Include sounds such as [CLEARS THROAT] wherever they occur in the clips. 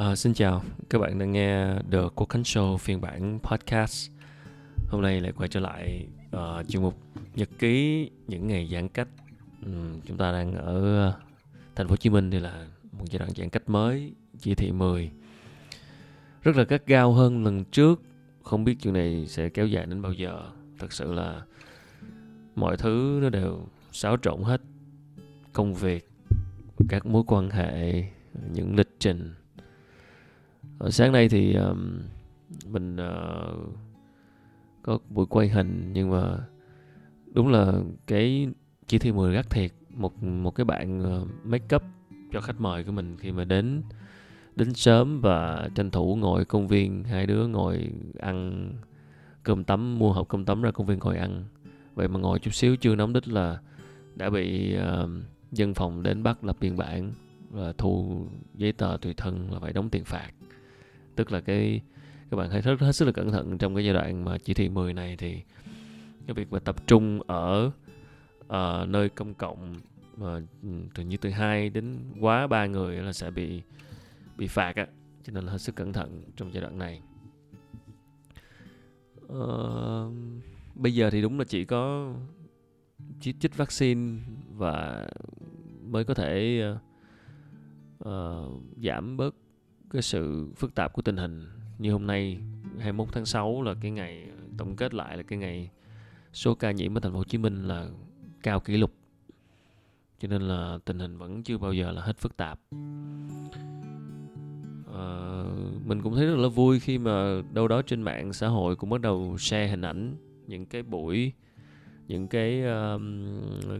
À, xin chào, các bạn đang nghe The Quốc Khánh Show phiên bản podcast. Hôm nay lại quay trở lại uh, chuyên mục nhật ký những ngày giãn cách. Um, chúng ta đang ở ờ, thành phố Hồ Chí Minh thì là một giai đoạn giãn cách mới, chỉ thị 10. Rất là gắt gao hơn lần trước. Không biết chuyện này sẽ kéo dài đến bao giờ. Thật sự là mọi thứ nó đều xáo trộn hết. Công việc, các mối quan hệ, những lịch trình Ờ, sáng nay thì um, mình uh, có buổi quay hình nhưng mà đúng là cái chỉ thị 10 gắt thiệt một một cái bạn ờ, make up cho khách mời của mình khi mà đến đến sớm và tranh thủ ngồi công viên hai đứa ngồi ăn cơm tấm mua hộp cơm tấm ra công viên ngồi ăn. Vậy mà ngồi chút xíu chưa nóng đích là đã bị uh, dân phòng đến bắt lập biên bản và thu giấy tờ tùy thân là phải đóng tiền phạt tức là cái các bạn hãy rất hết sức là cẩn thận trong cái giai đoạn mà chỉ thị 10 này thì cái việc mà tập trung ở uh, nơi công cộng mà ừ, từ như từ hai đến quá ba người là sẽ bị bị phạt á. Cho nên là hết sức cẩn thận trong giai đoạn này. Uh, bây giờ thì đúng là chỉ có chích chích vaccine và mới có thể uh, uh, giảm bớt cái sự phức tạp của tình hình như hôm nay 21 tháng 6 là cái ngày tổng kết lại là cái ngày số ca nhiễm ở thành phố Hồ Chí Minh là cao kỷ lục. Cho nên là tình hình vẫn chưa bao giờ là hết phức tạp. À, mình cũng thấy rất là vui khi mà đâu đó trên mạng xã hội cũng bắt đầu share hình ảnh những cái buổi những cái um,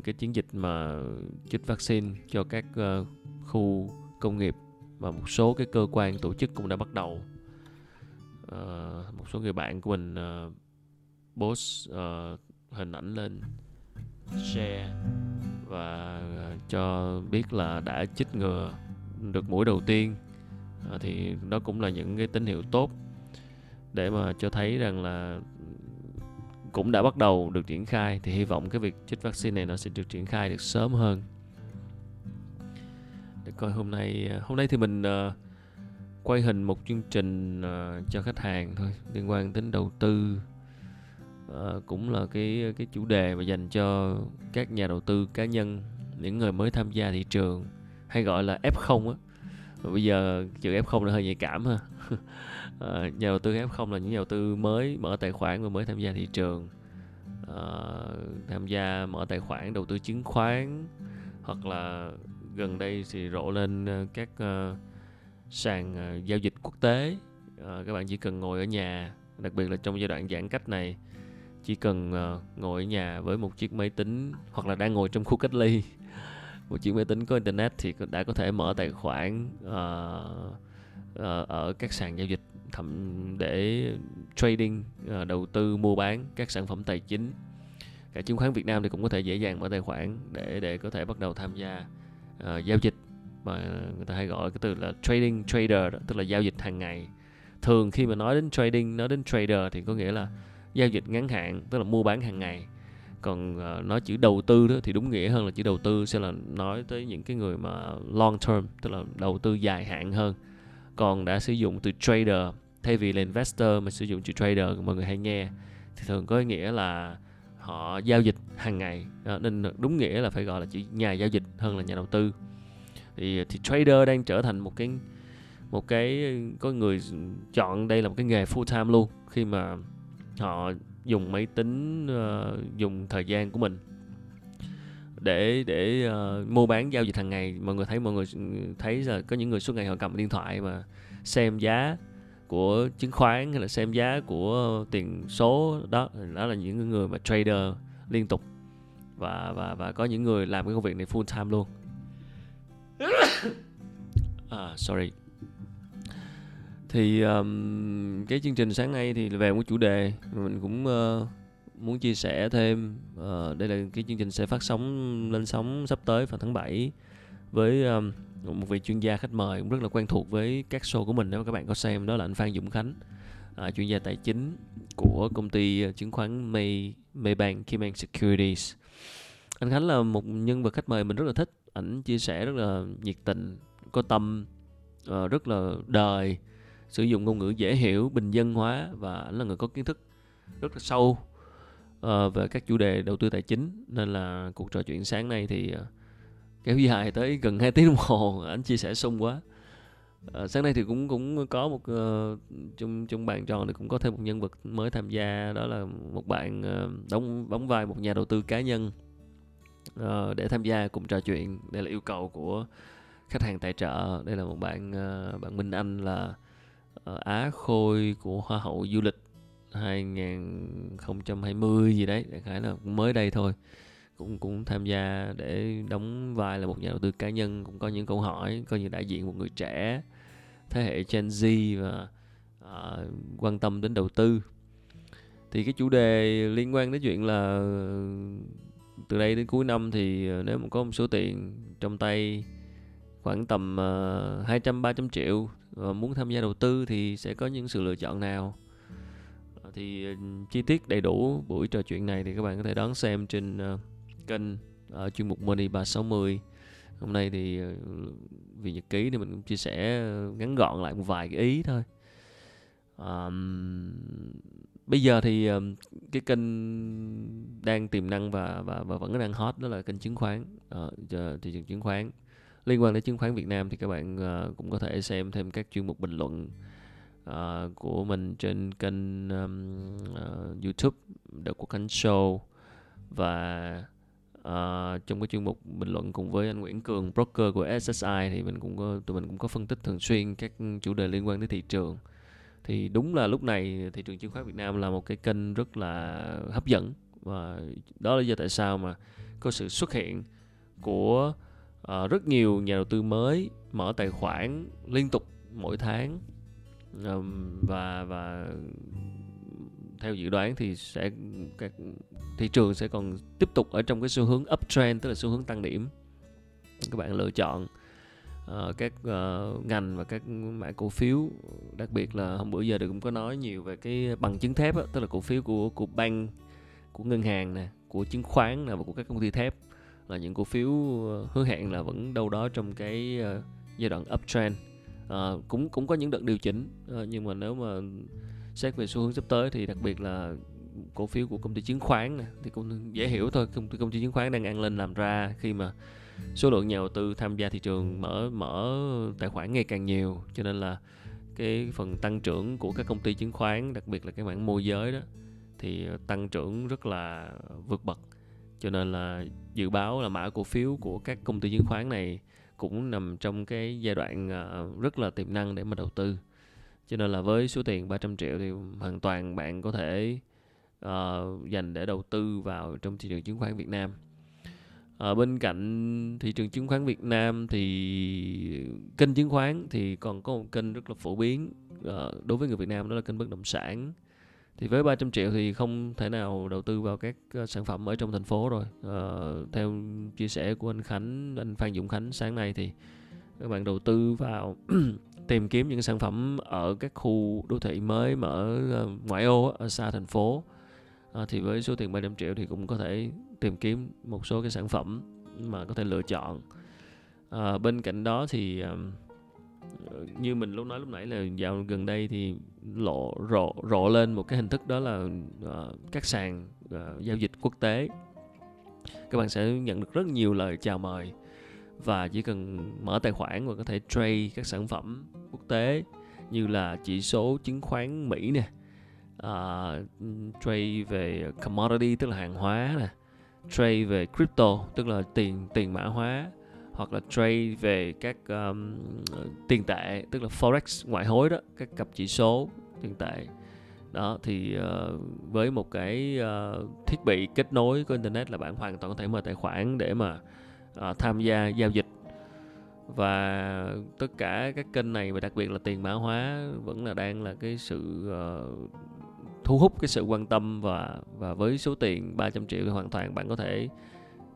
cái chiến dịch mà chích vaccine cho các uh, khu công nghiệp và một số cái cơ quan tổ chức cũng đã bắt đầu. Uh, một số người bạn của mình uh, post uh, hình ảnh lên share và cho biết là đã chích ngừa được mũi đầu tiên. Uh, thì đó cũng là những cái tín hiệu tốt để mà cho thấy rằng là cũng đã bắt đầu được triển khai. Thì hy vọng cái việc chích vaccine này nó sẽ được triển khai được sớm hơn coi hôm nay ờ, hôm nay thì mình uh, quay hình một chương trình uh, cho khách hàng thôi liên quan đến đầu tư. Uh, cũng là cái cái chủ đề mà dành cho các nhà đầu tư cá nhân những người mới tham gia thị trường hay gọi là F0 á. Bây giờ chữ F0 là hơi nhạy cảm ha. Uh, [LAUGHS] nhà đầu tư F0 là những nhà đầu tư mới mở tài khoản và mới tham gia thị trường. Uh, tham gia mở tài khoản đầu tư chứng khoán hoặc là gần đây thì rộ lên ờ, các uh, sàn uh, giao dịch quốc tế. Uh, các bạn chỉ cần ngồi ở nhà đặc biệt là trong giai đoạn giãn cách này chỉ cần uh, ngồi ở nhà với một chiếc máy tính hoặc là đang ngồi trong khu cách ly [LAUGHS] một chiếc máy tính có internet thì đã có thể mở tài khoản uh, uh, ở các sàn giao dịch thậm để trading uh, đầu tư mua bán các sản phẩm tài chính. Cả chứng khoán Việt Nam thì cũng có thể dễ dàng mở tài khoản để để có thể bắt đầu tham gia uh, giao dịch mà người ta hay gọi cái từ là trading trader đó, tức là giao dịch hàng ngày. Thường khi mà nói đến trading nói đến trader thì có nghĩa là giao dịch ngắn hạn tức là mua bán hàng ngày. Còn uh, nói chữ đầu tư đó thì đúng nghĩa hơn là chữ đầu tư sẽ là nói tới những cái người mà long term tức là đầu tư dài hạn hơn. Còn đã sử dụng từ trader thay vì là investor mà sử dụng chữ trader mọi người hay nghe thì thường có nghĩa là họ giao dịch hàng ngày. À, nên đúng nghĩa là phải gọi là chỉ nhà giao dịch hơn là nhà đầu tư. Thì thì trader đang trở thành một cái một cái có người chọn đây là một cái nghề full time luôn khi mà họ dùng máy tính uh, dùng thời gian của mình để để uh, mua bán giao dịch hàng ngày. Mọi người thấy mọi người ừ, thấy là có những người suốt ngày họ cầm điện thoại mà xem giá của chứng khoán hay là xem giá của tiền số đó đó là những người mà trader liên tục. Và và và có những người làm cái công việc này full time luôn. [COUGHS] À sorry. Thì um, cái chương trình sáng nay thì về một chủ đề mình cũng uh, muốn chia sẻ thêm. Uh, đây là cái chương trình sẽ phát sóng lên sóng sắp tới vào tháng 7 với um, một vị chuyên gia khách mời cũng rất là quen thuộc với các show của mình nếu các bạn có xem đó là anh Phan Dũng Khánh à, chuyên gia tài chính của công ty à, chứng khoán May Maybank Kiman Securities. Anh Khánh là một nhân vật khách mời mình rất là thích ảnh chia sẻ rất là nhiệt tình có tâm uh, rất là đời sử dụng ngôn ngữ dễ hiểu bình dân hóa và ảnh là người có kiến thức rất là sâu uh, về các chủ đề đầu tư tài chính. Nên là cuộc trò chuyện sáng nay thì uh, kéo dài tới gần 2 tiếng đồng hồ anh chia sẻ sung quá. À, sáng nay thì cũng cũng có một ờ, uh, trong trong bàn tròn thì cũng có thêm một nhân vật mới tham gia đó là một bạn uh, đóng đóng vai một nhà đầu tư cá nhân uh, để tham gia cùng trò chuyện. Đây là yêu cầu của khách hàng tài trợ. Đây là một bạn uh, bạn Minh Anh là uh, Á Khôi của Hoa hậu du lịch 2020 gì đấy. Đại khái là mới đây thôi cũng cũng tham gia để đóng vai là một nhà đầu tư cá nhân cũng có những câu hỏi coi như đại diện một người trẻ thế hệ Gen Z và uh, quan tâm đến đầu tư. Thì cái chủ đề liên quan đến chuyện là từ đây đến cuối năm thì à, nếu mà có một số tiền trong tay khoảng tầm uh, 200 300 triệu và muốn tham gia đầu tư thì sẽ có những sự lựa chọn nào? Thì à, chi tiết đầy đủ buổi trò chuyện này thì các bạn có thể đón xem trên uh, kênh ở chuyên mục Money 360 hôm nay thì ờ, vì nhật ký thì mình cũng chia sẻ ờ, ngắn gọn lại một vài cái ý thôi. Um, bây giờ thì um, cái kênh đang tiềm năng và và và vẫn đang hot đó là kênh chứng khoán. Uh, thị trường chứng khoán. Liên quan đến chứng khoán Việt Nam thì các bạn uh, cũng có thể xem thêm các chuyên mục bình luận uh, của mình trên kênh um, uh, YouTube The Quốc Khánh Show. Và uh, trong cái chuyên mục bình luận cùng với anh Nguyễn Cường broker của SSI thì mình cũng có tụi mình cũng có phân tích thường xuyên các chủ đề liên quan tới thị trường. Thì đúng là lúc này thị trường chứng khoán Việt Nam là một cái kênh rất là hấp dẫn và đó là lý do tại sao mà có sự xuất hiện của uh, rất nhiều nhà đầu tư mới mở tài khoản liên tục mỗi tháng. Um, và và theo dự đoán thì sẽ các thị trường sẽ còn tiếp tục ở trong cái xu hướng uptrend tức là xu hướng tăng điểm. Các bạn lựa chọn uh, các uh, ngành và các mã cổ phiếu đặc biệt là hôm bữa giờ thì cũng có nói nhiều về cái bằng chứng thép đó, tức là cổ phiếu của của bank của ngân hàng nè của chứng khoán nè và của các công ty thép là những cổ phiếu ờ, hứa hẹn là vẫn đâu đó trong cái uh, giai đoạn uptrend. Uh, cũng cũng có những đợt điều chỉnh uh, nhưng mà nếu mà xét về xu hướng sắp tới thì đặc biệt là cổ phiếu của công ty chứng khoán này, thì cũng dễ hiểu thôi. Công ty công ty chứng khoán đang ăn lên làm ra khi mà số lượng nhà đầu tư tham gia thị trường mở mở tài khoản ngày càng nhiều. Cho nên là cái phần tăng trưởng của các công ty chứng khoán đặc biệt là cái mảng môi giới đó thì ờ, tăng trưởng rất là vượt bậc. Cho nên là dự báo là mã cổ phiếu của các công ty chứng khoán này cũng nằm trong cái giai đoạn ờ, rất là tiềm năng để mà đầu tư cho nên là với số tiền 300 triệu thì hoàn toàn bạn có thể uh, dành để đầu tư vào trong thị trường chứng khoán Việt Nam. Ở bên cạnh thị trường chứng khoán Việt Nam thì kênh chứng khoán thì còn có một kênh rất là phổ biến uh, đối với người Việt Nam đó là kênh bất động sản. Thì với 300 triệu thì không thể nào đầu tư vào các sản phẩm ở trong thành phố rồi. À, theo chia sẻ của anh Khánh anh Phan Dũng Khánh sáng nay thì các bạn đầu tư vào tìm kiếm những sản phẩm ở các khu đô thị mới mà ở ờ, ngoại ô ở xa thành phố. À, thì với số tiền 300 triệu thì cũng có thể tìm kiếm một số cái sản phẩm mà có thể lựa chọn. À, bên cạnh đó thì như mình lúc nói lúc nãy là dạo gần đây thì lộ rộ rộ lên một cái hình thức đó là uh, các sàn uh, giao dịch quốc tế. Các bạn sẽ nhận được rất nhiều lời chào mời và chỉ cần mở tài khoản và có thể trade các sản phẩm quốc tế như là chỉ số chứng khoán Mỹ nè uh, trade về commodity tức là hàng hóa nè trade về crypto tức là tiền tiền mã hóa hoặc là trade về các um, tiền tệ tức là forex ngoại hối đó các cặp chỉ số tiền tệ. Đó thì uh, với một cái uh, thiết bị kết nối có internet là bạn hoàn toàn có thể mở tài khoản để mà uh, tham gia giao dịch và tất cả các kênh này và đặc biệt là tiền mã hóa vẫn là đang là cái sự uh, thu hút cái sự quan tâm và và với số tiền 300 triệu thì hoàn toàn bạn có thể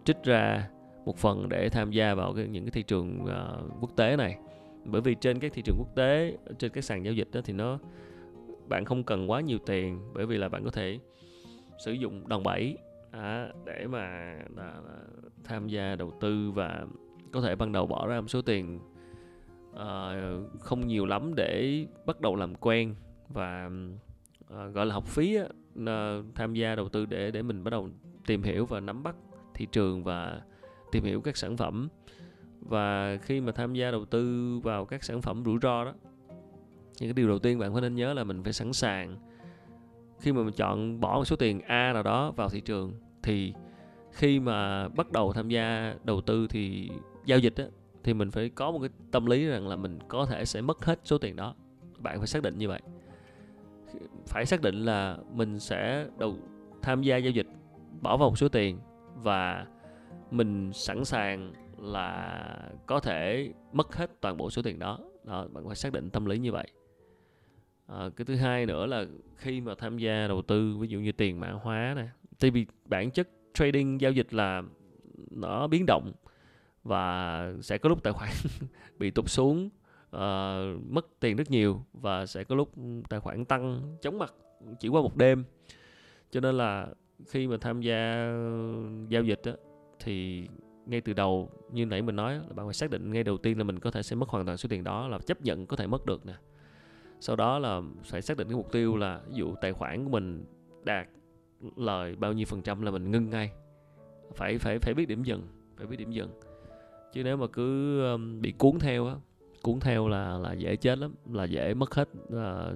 trích ra một phần để tham gia vào cái, những cái thị trường uh, quốc tế này. Bởi vì trên các thị trường quốc tế trên các sàn giao dịch đó thì nó bạn không cần quá nhiều tiền bởi vì là bạn có thể sử dụng đòn bẩy à, để mà à, tham gia đầu tư và có thể ban đầu bỏ ra một số tiền uh, không nhiều lắm để bắt đầu làm quen và uh, gọi là học phí á, uh, tham gia đầu tư để để mình bắt đầu tìm hiểu và nắm bắt thị trường và tìm hiểu các sản phẩm. Và khi mà tham gia đầu tư vào các sản phẩm rủi ro đó thì cái điều đầu tiên bạn phải nên nhớ là mình phải sẵn sàng. Khi mà mình chọn bỏ một số tiền A nào đó vào thị trường thì khi mà bắt đầu tham gia đầu tư thì giao dịch á, thì mình phải có một cái tâm lý rằng là mình có thể sẽ mất hết số tiền đó. Bạn phải xác định như vậy. Phải xác định là mình sẽ đầu tham gia giao dịch bỏ vào một số tiền và mình sẵn sàng là có thể mất hết toàn bộ số tiền đó. Đó bạn phải xác định tâm lý như vậy. À, cái thứ hai nữa là khi mà tham gia đầu tư ví dụ như tiền mã hóa này, tại vì bản chất trading giao dịch là nó biến động và sẽ có lúc tài khoản [LAUGHS] bị tụt xuống uh, mất tiền rất nhiều và sẽ có lúc tài khoản tăng chóng mặt chỉ qua một đêm. Cho nên là khi mà tham gia giao dịch á, thì ngay từ đầu như nãy mình nói là bạn phải xác định ngay đầu tiên là mình có thể sẽ mất hoàn toàn số tiền đó là chấp nhận có thể mất được nè. Sau đó là phải xác định cái mục tiêu là ví dụ tài khoản của mình đạt lời bao nhiêu phần trăm là mình ngưng ngay. Phải phải phải biết điểm dừng phải biết điểm dừng chứ nếu mà cứ bị cuốn theo á cuốn theo là là dễ chết lắm là dễ mất hết à,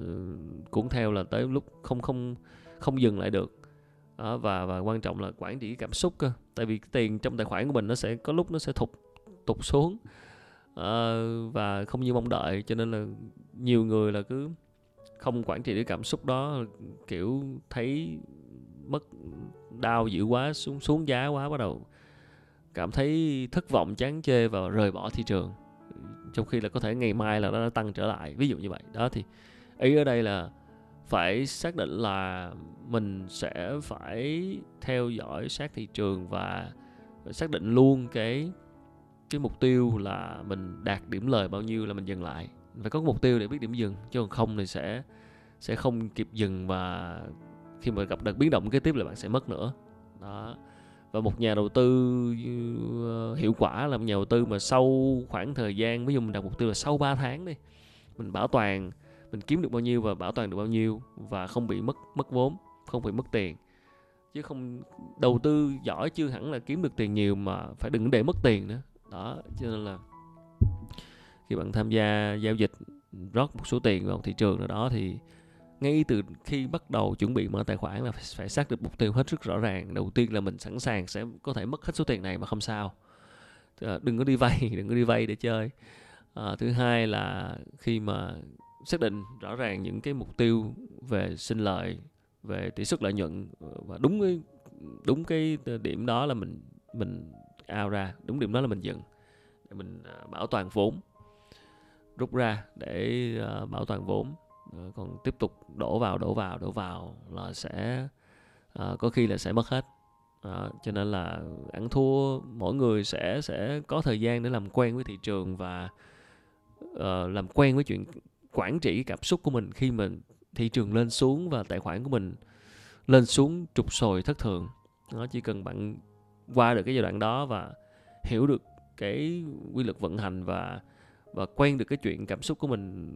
cuốn theo là tới lúc không không không dừng lại được. Đó, và và quan trọng là quản trị cảm xúc cơ tại vì cái tiền trong tài khoản của mình nó sẽ có lúc nó sẽ thụt tụt xuống. À, và không như mong đợi cho nên là nhiều người là cứ không quản trị được cảm xúc đó kiểu thấy mất đau dữ quá xuống xuống giá quá bắt đầu cảm thấy thất vọng, chán chê và rời bỏ thị trường. Trong khi là có thể ngày mai là nó đã tăng trở lại, ví dụ như vậy. Đó, thì ý ở đây là phải xác định là mình sẽ phải theo dõi sát thị trường và xác định luôn cái cái mục tiêu là mình đạt điểm lời bao nhiêu là mình dừng lại. Phải có mục tiêu để biết điểm dừng, chứ còn không thì sẽ sẽ không kịp dừng và khi mà gặp đợt biến động kế tiếp là bạn sẽ mất nữa. Đó và một nhà đầu tư ờ, hiệu quả là một nhà đầu tư mà sau khoảng thời gian, ví dụ mình đặt mục tiêu là sau 3 tháng đi, mình bảo toàn, mình kiếm được bao nhiêu và bảo toàn được bao nhiêu và không bị mất mất vốn, không bị mất tiền. Chứ không, đầu tư giỏi chưa hẳn là kiếm được tiền nhiều mà phải đừng để mất tiền nữa. Đó, cho nên là khi bạn tham gia giao dịch, rót một số tiền vào thị trường nào đó thì ngay từ khi bắt đầu chuẩn bị mở tài khoản là phải xác định mục tiêu hết sức rõ ràng. Đầu tiên là mình sẵn sàng sẽ có thể mất hết số tiền này mà không sao. Ờ, đừng có đi vay [LAUGHS] đừng có đi vay để chơi. À, thứ hai là khi mà xác định rõ ràng những cái mục tiêu về sinh lợi về tỷ suất lợi nhuận và đúng cái đúng cái điểm đó là mình mình ao ra đúng điểm đó là mình dừng để mình à, bảo toàn vốn rút ra để à, bảo toàn vốn còn tiếp tục đổ vào đổ vào đổ vào là sẽ à, có khi là sẽ mất hết. À, cho nên là ăn thua mỗi người sẽ sẽ có thời gian để làm quen với thị trường và uh, làm quen với chuyện quản trị cảm xúc của mình khi mà thị trường lên xuống và tài khoản của mình lên xuống trục sồi thất thường. Nó chỉ cần bạn qua được cái giai đoạn đó và hiểu được cái quy luật vận hành và và quen được cái chuyện cảm xúc của mình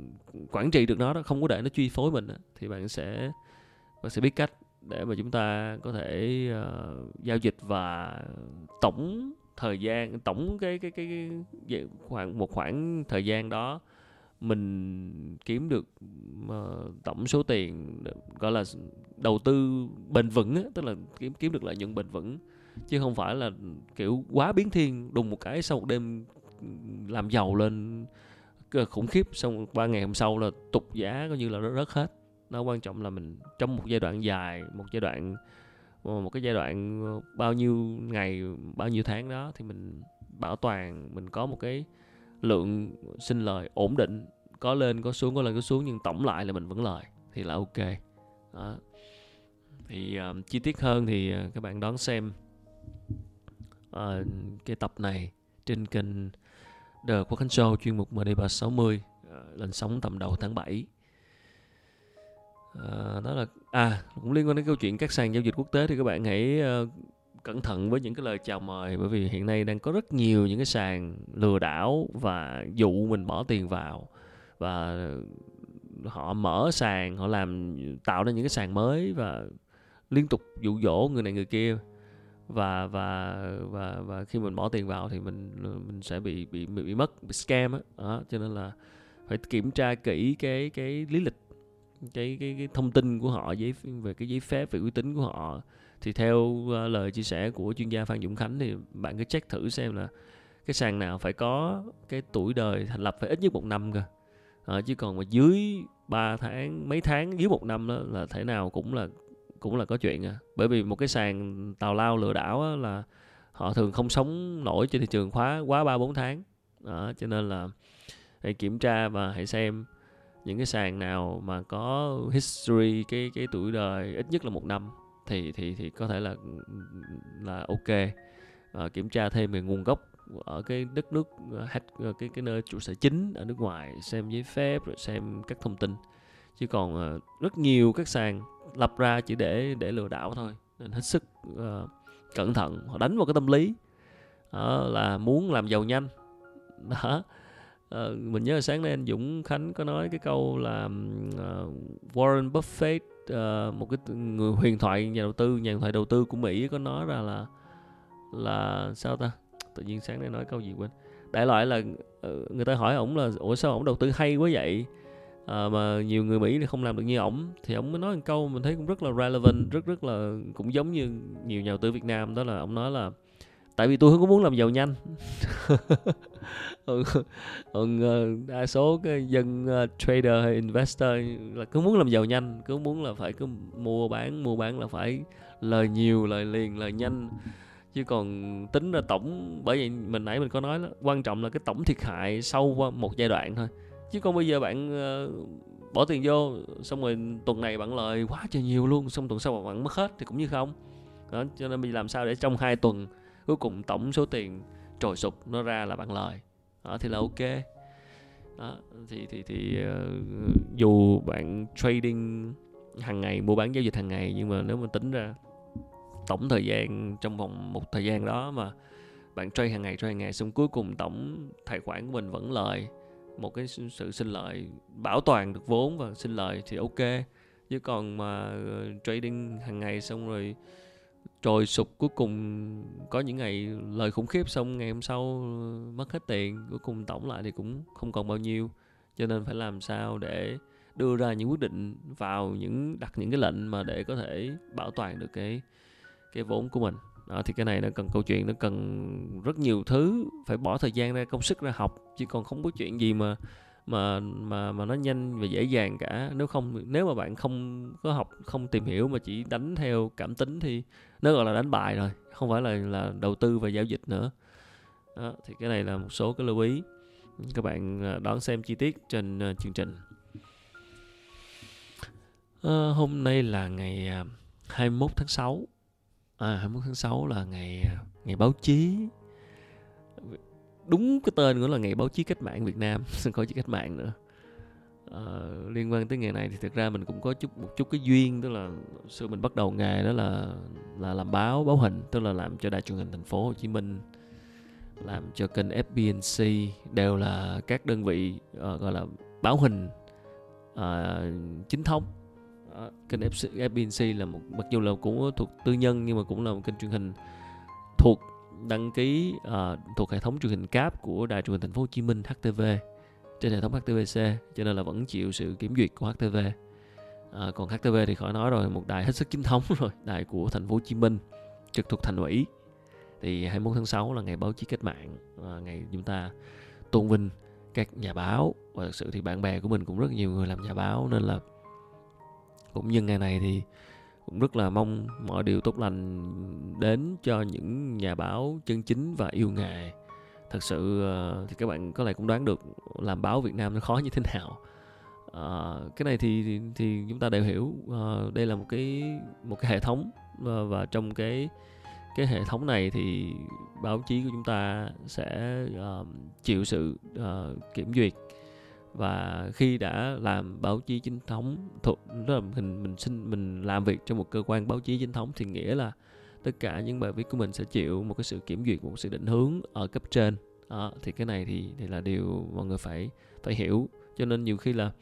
quản trị được nó đó không có để nó chi phối mình đó, thì bạn sẽ bạn sẽ biết cách để mà chúng ta có thể uh, giao dịch và tổng thời gian tổng cái cái cái, cái khoảng một khoảng thời gian đó mình kiếm được uh, tổng số tiền gọi là đầu tư bền vững á, tức là kiếm kiếm được lợi nhuận bền vững chứ không phải là kiểu quá biến thiên đùng một cái sau một đêm làm giàu lên khủng khiếp. Xong ba ngày hôm sau là tục giá coi như là nó rớt hết. Nó quan trọng là mình trong một giai đoạn dài một giai đoạn một cái giai đoạn bao nhiêu ngày bao nhiêu tháng đó thì mình bảo toàn mình có một cái lượng sinh lời ổn định có lên có xuống có lên có xuống nhưng tổng lại là mình vẫn lời thì là ok. Đó. thì uh, chi tiết hơn thì uh, các bạn đón xem uh, cái tập này trên kênh The Quốc Khánh Show chuyên mục MD360 uh, lên sóng tầm đầu tháng 7 à, ờ, đó là à cũng liên quan đến câu chuyện các sàn giao dịch quốc tế thì các bạn hãy uh, cẩn thận với những cái lời chào mời bởi vì hiện nay đang có rất nhiều những cái sàn lừa đảo và dụ mình bỏ tiền vào và họ mở sàn họ làm tạo ra những cái sàn mới và liên tục dụ dỗ người này người kia và và và và khi mình bỏ tiền vào thì mình mình sẽ bị bị bị, bị mất bị scam á đó. cho nên là phải kiểm tra kỹ cái cái lý lịch cái cái cái thông tin của họ giấy về cái giấy phép về uy tín của họ thì theo uh, lời chia sẻ của chuyên gia Phan Dũng Khánh thì bạn cứ check thử xem là cái sàn nào phải có cái tuổi đời thành lập phải ít nhất một năm cơ à, chứ còn mà dưới 3 tháng mấy tháng dưới một năm đó là thể nào cũng là cũng là có chuyện à. Bởi vì một cái sàn tào lao lừa đảo á, là họ thường không sống nổi trên thị trường khóa quá ba bốn tháng. Đó, cho nên là hãy kiểm tra và hãy xem những cái sàn nào mà có history cái cái tuổi đời ít nhất là một năm thì thì thì có thể là là ok. À, kiểm tra thêm về nguồn gốc ở cái đất nước cái cái nơi trụ sở chính ở nước ngoài xem giấy phép rồi xem các thông tin. Chứ còn ờ, rất nhiều các sàn lập ra chỉ để để lừa đảo thôi. Nên hết sức uh, cẩn thận. Họ đánh vào cái tâm lý. Uh, là muốn làm giàu nhanh. Đó. Uh, mình nhớ sáng nay anh Dũng Khánh có nói cái câu là uh, Warren Buffett uh, một cái người huyền thoại nhà đầu tư nhà huyền thoại đầu tư của Mỹ có nói ra là là sao ta? Tự nhiên sáng nay nói câu gì quên. Đại loại là uh, người ta hỏi ổng là ủa sao ổng đầu tư hay quá vậy? À, mà nhiều người Mỹ thì không làm được như ổng. Thì ổng mới nói một câu mình thấy cũng rất là relevant rất rất là cũng giống như nhiều nhà đầu tư Việt Nam. Đó là ổng nói là tại vì tôi không có muốn làm giàu nhanh. [LAUGHS] Ừ, còn, ờ, đa số cái dân uh, trader hay investor là cứ muốn làm giàu nhanh cứ muốn là phải cứ mua bán mua bán là phải lời nhiều lời liền lời nhanh. Chứ còn tính ra tổng bởi vậy mình nãy mình có nói đó, quan trọng là cái tổng thiệt hại sau qua một giai đoạn thôi chứ còn bây giờ bạn uh, bỏ tiền vô xong rồi tuần này bạn lời quá trời nhiều luôn xong tuần sau bạn mất hết thì cũng như không. Đó cho nên mình làm sao để trong hai tuần cuối cùng tổng số tiền trồi sụp nó ra là bạn lời. Đó thì là ok. Đó thì thì thì uh, dù bạn trading hàng ngày mua bán giao dịch hàng ngày nhưng mà nếu mà tính ra tổng thời gian trong vòng một thời gian đó mà bạn trade hàng ngày trade hàng ngày xong cuối cùng tổng tài khoản của mình vẫn lời một cái sự sinh lợi, bảo toàn được vốn và sinh lợi thì ok. Chứ còn mà ờ, trading hàng ngày xong rồi trồi sụp, cuối cùng có những ngày lời khủng khiếp xong ngày hôm sau ờ, mất hết tiền, cuối cùng tổng lại thì cũng không còn bao nhiêu. Cho nên phải làm sao để đưa ra những quyết định vào những, đặt những cái lệnh mà để có thể bảo toàn được cái cái vốn của mình đó thì cái này nó cần câu chuyện nó cần rất nhiều thứ phải bỏ thời gian ra công sức ra học chứ còn không có chuyện gì mà mà mà mà nó nhanh và dễ dàng cả. Nếu không nếu mà bạn không có học không tìm hiểu mà chỉ đánh theo cảm tính thì nó gọi là đánh bài rồi không phải là là đầu tư và giao dịch nữa. Đó, thì cái này là một số cái lưu ý. Các bạn à, đón xem chi tiết trên uh, chương trình. À, hôm nay là ngày à, 21 tháng 6 Ờ, à, 21 tháng 6 là ngày à, ngày báo chí. Đúng cái tên của là ngày báo chí cách mạng Việt Nam [LAUGHS] không có chữ cách mạng nữa. À, liên quan tới nghề này thì thực ra mình cũng có chút một chút cái duyên tức là xưa mình bắt đầu nghề đó là là làm báo báo hình tức là làm cho đài truyền hình thành phố Hồ Chí Minh làm cho kênh FBNC đều là các đơn vị uh, gọi là báo hình uh, chính thống kênh FBNC là một mặc dù là cũng thuộc tư nhân nhưng mà cũng là một kênh truyền hình thuộc đăng ký uh, thuộc hệ thống truyền hình cáp của đài truyền hình thành phố Hồ Chí Minh HTV trên hệ thống HTVC cho nên là vẫn chịu sự kiểm duyệt của HTV à, còn HTV thì khỏi nói rồi một đài hết sức chính thống [LAUGHS] rồi đài của thành phố Hồ Chí Minh trực thuộc thành ủy. Thì 21 tháng 6 là ngày báo chí cách mạng à, ngày chúng ta tôn vinh các nhà báo và thực sự thì bạn bè của mình cũng rất nhiều người làm nhà báo nên là cũng nhân ngày này thì cũng rất là mong mọi điều tốt lành đến cho những nhà báo chân chính và yêu nghề. Thật sự ờ, thì các bạn có lẽ cũng đoán được làm báo Việt Nam nó khó như thế nào. À, cái này thì, thì thì chúng ta đều hiểu. À, đây là một cái một cái hệ thống và, và trong cái cái hệ thống này thì báo chí của chúng ta sẽ uh, chịu sự uh, kiểm duyệt và khi đã làm báo chí chính thống thuộc tức là mình mình xin mình làm việc trong một cơ quan báo chí chính thống thì nghĩa là tất cả những bài viết của mình sẽ chịu một cái sự kiểm duyệt một sự định hướng ở cấp trên. À, thì cái này thì thì là điều mọi người phải phải hiểu. Cho nên nhiều khi là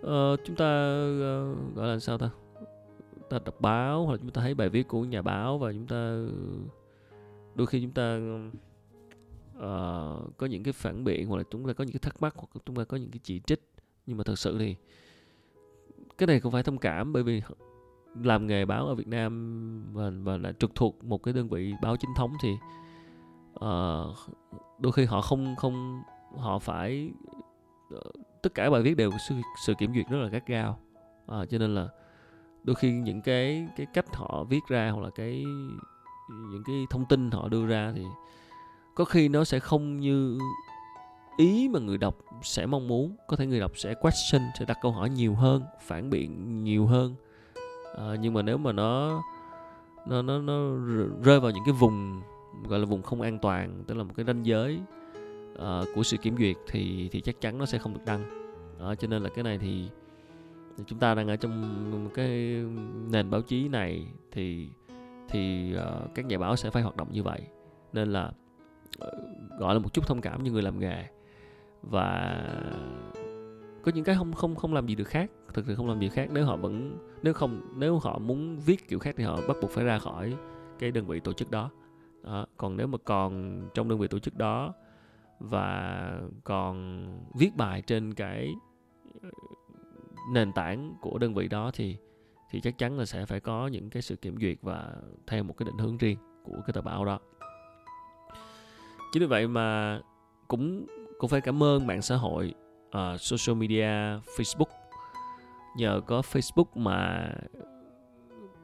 uh, chúng ta uh, gọi là sao ta? Ta đọc báo hoặc là chúng ta thấy bài viết của nhà báo và chúng ta đôi khi chúng ta uh, có những cái phản biện hoặc là chúng ta có những cái thắc mắc hoặc chúng ta có những cái chỉ trích. Nhưng mà thật sự thì cái này cũng phải thông cảm bởi vì làm nghề báo ở Việt Nam và và là trực thuộc một cái đơn vị báo chính thống thì uh, đôi khi họ không không họ phải uh, tất cả bài viết đều sự, sự kiểm duyệt rất là gắt gao. Uh, cho nên là đôi khi những cái cái cách họ viết ra hoặc là cái những cái thông tin họ đưa ra thì có khi nó sẽ không như ý mà người đọc sẽ mong muốn. Có thể người đọc sẽ question sẽ đặt câu hỏi nhiều hơn phản biện nhiều hơn. À, nhưng mà nếu mà nó nó nó nó rơi vào những cái vùng gọi là vùng không an toàn tức là một cái ranh giới uh, của sự kiểm duyệt thì thì chắc chắn nó sẽ không được đăng. Đó cho nên là cái này thì, chúng ta đang ở trong cái nền báo chí này thì thì uh, các nhà báo sẽ phải hoạt động như vậy. Nên là Ờ, gọi là một chút thông cảm như người làm nghề. Và có những cái không không không làm gì được khác thực sự không làm gì khác nếu họ vẫn nếu không nếu họ muốn viết kiểu khác thì họ bắt buộc phải ra khỏi cái đơn vị tổ chức đó, à, còn nếu mà còn trong đơn vị tổ chức đó và còn viết bài trên cái ờ, nền tảng của đơn vị đó thì thì chắc chắn là sẽ phải có những cái sự kiểm duyệt và theo một cái định hướng riêng của cái tờ báo đó chính vì vậy mà cũng cũng phải cảm ơn mạng xã hội uh, social media Facebook. Nhờ có Facebook mà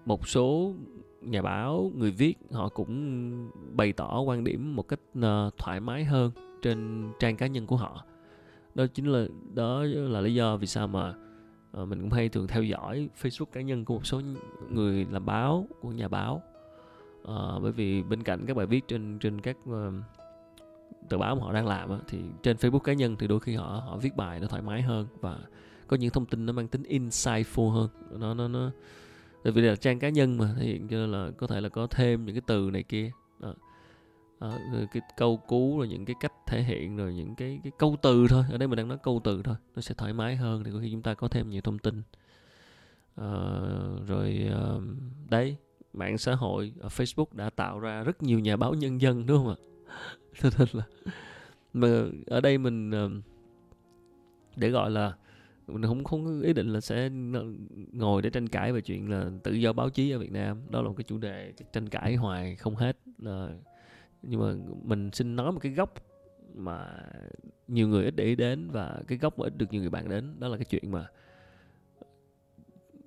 một số nhà báo người viết họ cũng bày tỏ quan điểm một cách uh, thoải mái hơn trên trang cá nhân của họ. Đó chính là đó là lý do vì sao mà uh, mình cũng hay thường theo dõi Facebook cá nhân của một số người làm báo của nhà báo. Uh, bởi vì bên cạnh các bài viết trên trên các uh, tờ báo mà họ đang làm á, thì trên Facebook cá nhân thì đôi khi họ họ viết bài nó thoải mái hơn và có những thông tin nó mang tính insightful hơn. Nó nó nó tại vì là trang cá nhân mà thể hiện cho nên là có thể là có thêm những cái từ này kia. Đó. À, cái câu cú rồi những cái cách thể hiện rồi những cái cái câu từ thôi. Ở đây mình đang nói câu từ thôi nó sẽ thoải mái hơn thì có khi chúng ta có thêm nhiều thông tin. À, rồi à, đấy mạng xã hội ở Facebook đã tạo ra rất nhiều nhà báo nhân dân đúng không ạ? [LAUGHS] cho nên là. Mà ở đây mình ờ, để gọi là mình không không có ý định là sẽ ngồi để tranh cãi về chuyện là tự do báo chí ở Việt Nam. Đó là một cái chủ đề tranh cãi hoài không hết. Là nhưng mà mình xin nói một cái góc mà nhiều người ít để ý đến và cái góc mà ít được nhiều người bạn đến. Đó là cái chuyện mà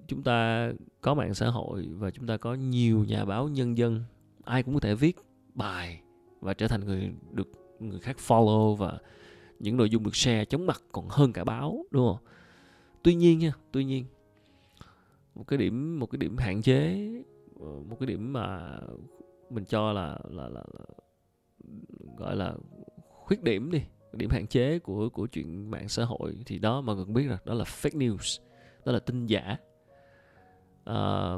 chúng ta có mạng xã hội và chúng ta có nhiều nhà báo nhân dân, ai cũng có thể viết bài và trở thành người được người khác follow và những nội dung được share chóng mặt còn hơn cả báo đúng không? Tuy nhiên nha tuy nhiên một cái điểm một cái điểm hạn chế ờ, một cái điểm mà mình cho là là là, là gọi là khuyết điểm đi điểm hạn chế của của chuyện mạng xã hội thì đó mà cần biết rồi đó là fake news đó là tin giả. À,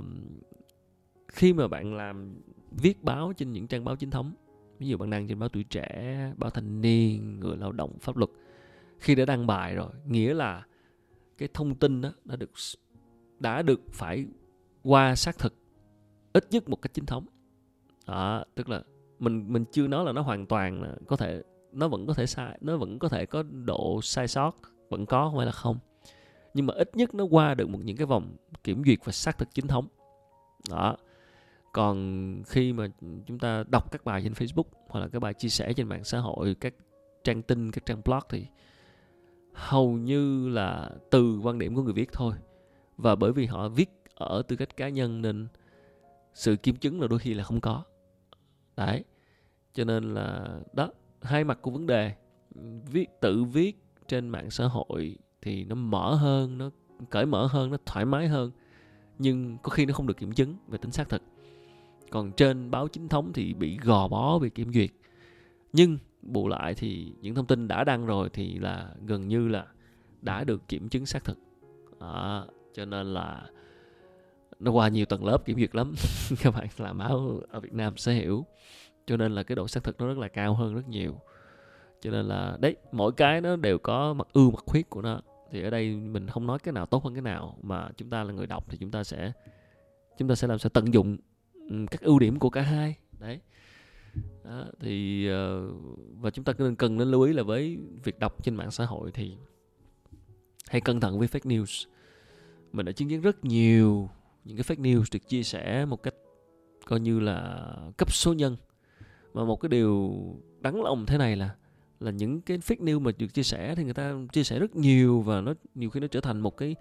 khi mà bạn làm viết báo trên những trang báo chính thống ví dụ bạn đăng trên báo tuổi trẻ báo thanh niên người lao động pháp luật. Khi đã đăng bài rồi nghĩa là cái thông tin đó đã được đã được phải qua xác thực ít nhất một cách chính thống. Đó, tức là mình mình chưa nói là nó hoàn toàn là có thể nó vẫn có thể sai nó vẫn có thể có độ sai sót vẫn có không phải là không. Nhưng mà ít nhất nó qua được một những cái vòng kiểm duyệt và xác thực chính thống. Đó còn khi mà chúng ta đọc các bài trên Facebook hoặc là các bài chia sẻ trên mạng xã hội, các trang tin, các trang blog thì hầu như là từ quan điểm của người viết thôi. Và bởi vì họ viết ở tư cách cá nhân nên sự kiểm chứng là đôi khi là không có. Đấy. Cho nên là, đó, hai mặt của vấn đề. Viết, tự viết trên mạng xã hội thì nó mở hơn, nó cởi mở hơn, nó thoải mái hơn. Nhưng có khi nó không được kiểm chứng về tính xác thực còn trên báo chính thống thì bị gò bó về kiểm duyệt. Nhưng bù lại thì những thông tin đã đăng rồi thì là gần như là đã được kiểm chứng xác thực. À, cho nên là nó qua nhiều tầng lớp kiểm duyệt lắm. [LAUGHS] Các bạn làm báo ở Việt Nam sẽ hiểu. Cho nên là cái độ xác thực nó rất là cao hơn rất nhiều. Cho nên là đấy mỗi cái nó đều có mặt ưu mặt khuyết của nó. Thì ở đây mình không nói cái nào tốt hơn cái nào. Mà chúng ta là người đọc thì chúng ta sẽ chúng ta sẽ làm sao tận dụng các ưu điểm của cả hai. Đấy. Đó, thì ờ, và chúng ta cần cần nên lưu ý là với việc đọc trên mạng xã hội thì hãy cẩn thận với fake news. Mình đã chứng kiến rất nhiều những cái fake news được chia sẻ một cách coi như là cấp số nhân. Và một cái điều đáng lòng thế này là là những cái fake news mà được chia sẻ thì người ta chia sẻ rất nhiều và nó nhiều khi nó trở thành một cái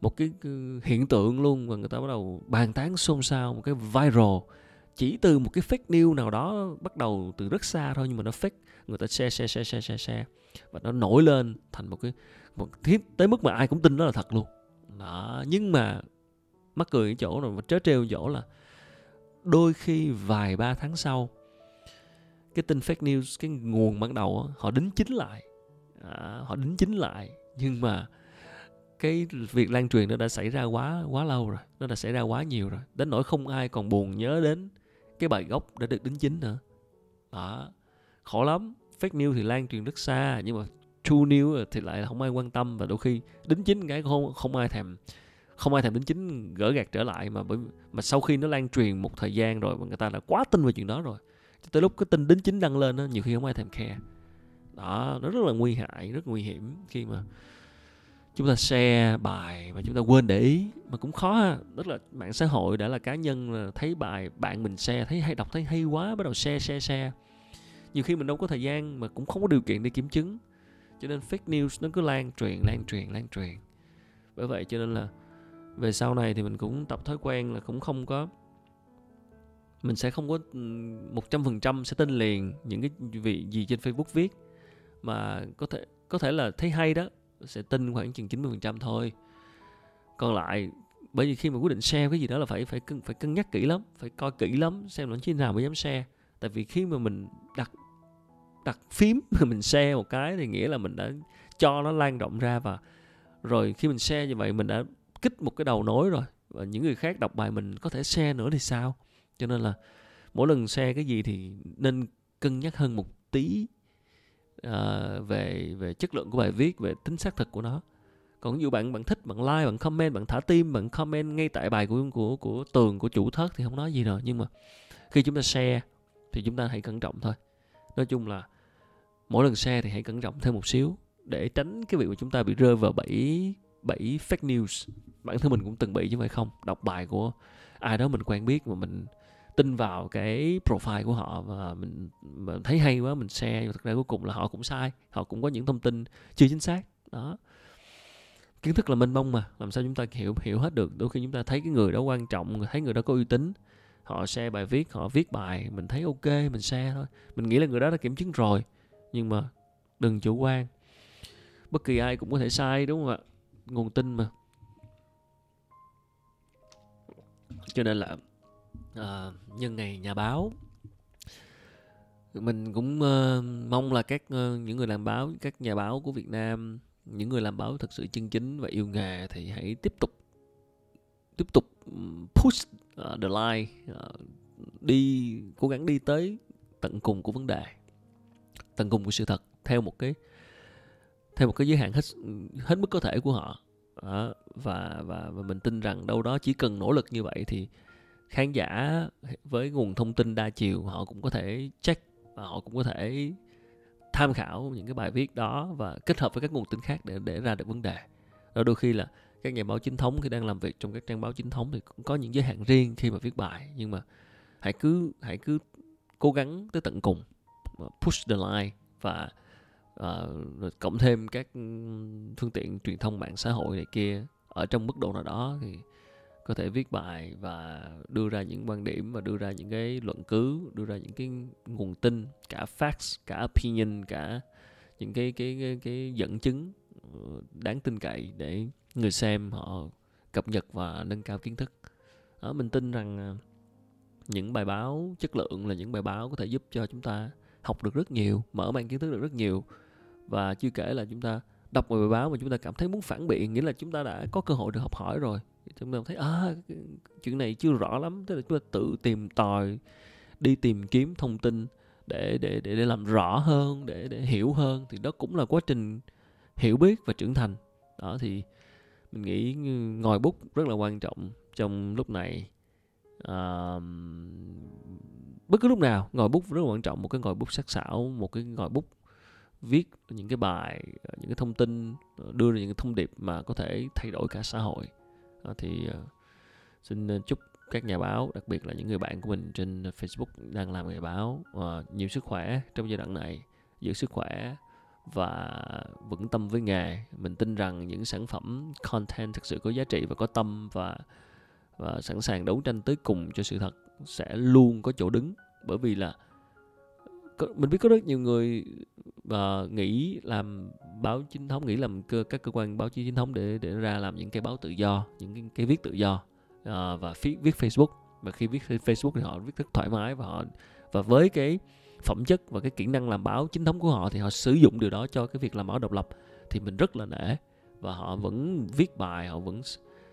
một cái hiện tượng luôn và người ta bắt đầu bàn tán xôn xao một cái viral. Chỉ từ một cái fake news nào đó bắt đầu từ rất xa thôi nhưng mà nó fake người ta share share share share share share và nó nổi lên thành một cái một thiết tới mức mà ai cũng tin đó là thật luôn. Đó nhưng mà mắc cười cái chỗ rồi mà trớ trêu chỗ là đôi khi vài ba tháng sau cái tin fake news cái nguồn ban đầu họ đính chính lại. À, họ đính chính lại nhưng mà cái việc lan truyền nó đã xảy ra quá quá lâu rồi nó đã xảy ra quá nhiều rồi. Đến nỗi không ai còn buồn nhớ đến cái bài gốc đã được đính chính nữa. Đó. Khổ lắm. Fake news thì lan truyền rất xa nhưng mà true news thì lại không ai quan tâm và đôi khi đính chính cái không không ai thèm không ai thèm đính chính gỡ gạt trở lại mà bởi mà sau khi nó lan truyền một thời gian rồi mà người ta đã quá tin vào chuyện đó rồi tới lúc cái tin đính chính đăng lên đó, nhiều khi không ai thèm khe đó nó rất là nguy hại rất nguy hiểm khi mà chúng ta share bài mà chúng ta quên để ý. Mà cũng khó ha. Tức là mạng xã hội đã là cá nhân là thấy bài bạn mình share, thấy hay đọc, thấy hay quá, bắt đầu share share share. Nhiều khi mình đâu có thời gian mà cũng không có điều kiện để kiểm chứng. Cho nên fake news nó cứ lan truyền lan truyền lan truyền. Bởi vậy cho nên là về sau này thì mình cũng tập thói quen là cũng không có, mình sẽ không có một trăm phần trăm sẽ tin liền những cái vị gì trên Facebook viết. Mà có thể có thể là thấy hay đó sẽ tin khoảng chừng 90% thôi. Còn lại, bởi vì khi mà quyết định share cái gì đó là phải phải cân phải cân nhắc kỹ lắm, phải coi kỹ lắm xem là như nào mới dám share. Tại vì khi mà mình đặt đặt phím mà mình share một cái thì nghĩa là mình đã cho nó lan rộng ra và rồi khi mình share như vậy mình đã kích một cái đầu nối rồi và những người khác đọc bài mình có thể share nữa thì sao? Cho nên là mỗi lần share cái gì thì nên cân nhắc hơn một tí uh, về về chất lượng của bài viết về tính xác thực của nó. Còn ví dụ bạn bạn thích bạn like bạn comment bạn thả tim bạn comment ngay tại bài của của của tường của chủ thất thì không nói gì rồi. Nhưng mà khi chúng ta share thì chúng ta hãy cẩn trọng thôi. Nói chung là mỗi lần share thì hãy cẩn trọng thêm một xíu để tránh cái việc mà chúng ta bị rơi vào bẫy bẫy fake news. Bản thân mình cũng từng bị chứ phải không. Đọc bài của ai đó mình quen biết mà mình tin vào cái profile của họ và mình, mình thấy hay quá mình share nhưng thực ra cuối cùng là họ cũng sai. Họ cũng có những thông tin chưa chính xác. Đó. Kiến thức là mênh mông mà làm sao chúng ta hiểu hiểu hết được. Đôi khi chúng ta thấy cái người đó quan trọng thấy người đó có uy tín họ share bài viết họ viết bài mình thấy ok mình share thôi. Mình nghĩ là người đó đã kiểm chứng rồi nhưng mà đừng chủ quan. Bất kỳ ai cũng có thể sai đúng không ạ? Nguồn tin mà. Cho nên là uh, nhân ngày nhà báo mình cũng uh, mong là các uh, những người làm báo các nhà báo của Việt Nam những người làm báo thật sự chân chính và yêu nghề thì hãy tiếp tục tiếp tục push uh, the line uh, đi cố gắng đi tới tận cùng của vấn đề tận cùng của sự thật theo một cái theo một cái giới hạn hết hết mức có thể của họ đó. và và và mình tin rằng đâu đó chỉ cần nỗ lực như vậy thì khán giả với nguồn thông tin đa chiều họ cũng có thể check và họ cũng có thể tham khảo những cái bài viết đó và kết hợp với các nguồn tin khác để để ra được vấn đề. Rồi đôi khi là các nhà báo chính thống khi đang làm việc trong các trang báo chính thống thì cũng có những giới hạn riêng khi mà viết bài. Nhưng mà hãy cứ hãy cứ cố gắng tới tận cùng push the line và uh, rồi cộng thêm các phương tiện truyền thông mạng xã hội này kia ở trong mức độ nào đó thì có thể viết bài và đưa ra những quan điểm và đưa ra những cái luận cứ đưa ra những cái nguồn tin cả facts cả opinion cả những cái cái cái, cái dẫn chứng ờ, đáng tin cậy để người xem họ cập nhật và nâng cao kiến thức. Đó, mình tin rằng ờ, những bài báo chất lượng là những bài báo có thể giúp cho chúng ta học được rất nhiều mở mang kiến thức được rất nhiều. Và chưa kể là chúng ta đọc một bài báo mà chúng ta cảm thấy muốn phản biện nghĩa là chúng ta đã có cơ hội được học hỏi rồi. Chúng ta thấy à chuyện này chưa rõ lắm. Tức là chúng ta tự tìm tòi đi tìm kiếm thông tin để để để, để làm rõ hơn để để hiểu hơn. Thì đó cũng là quá trình hiểu biết và trưởng thành. Đó thì mình nghĩ ngòi bút rất là quan trọng trong lúc này. À, bất cứ lúc nào ngòi bút rất là quan trọng một cái ngòi bút sắc sảo một cái ngòi bút viết những cái bài ờ, những cái thông tin ờ, đưa ra những cái thông điệp mà có thể thay đổi cả xã hội. À, thì uh, xin chúc các nhà báo đặc biệt là những người bạn của mình trên Facebook đang làm nghề báo uh, nhiều sức khỏe trong giai đoạn này giữ sức khỏe và vững tâm với nghề. Mình tin rằng những sản phẩm content thực sự có giá trị và có tâm và và sẵn sàng đấu tranh tới cùng cho sự thật sẽ luôn có chỗ đứng. Bởi vì là mình biết có rất nhiều người uh, nghĩ làm báo chính thống nghĩ làm cơ, các cơ quan báo chí chính thống để để ra làm những cái báo tự do những cái, cái viết tự do uh, và viết, viết Facebook. Và khi viết Facebook thì họ viết rất thoải mái và họ và với cái phẩm chất và cái kỹ năng làm báo chính thống của họ thì họ sử dụng điều đó cho cái việc làm báo độc lập. Thì mình rất là nể và họ vẫn viết bài họ vẫn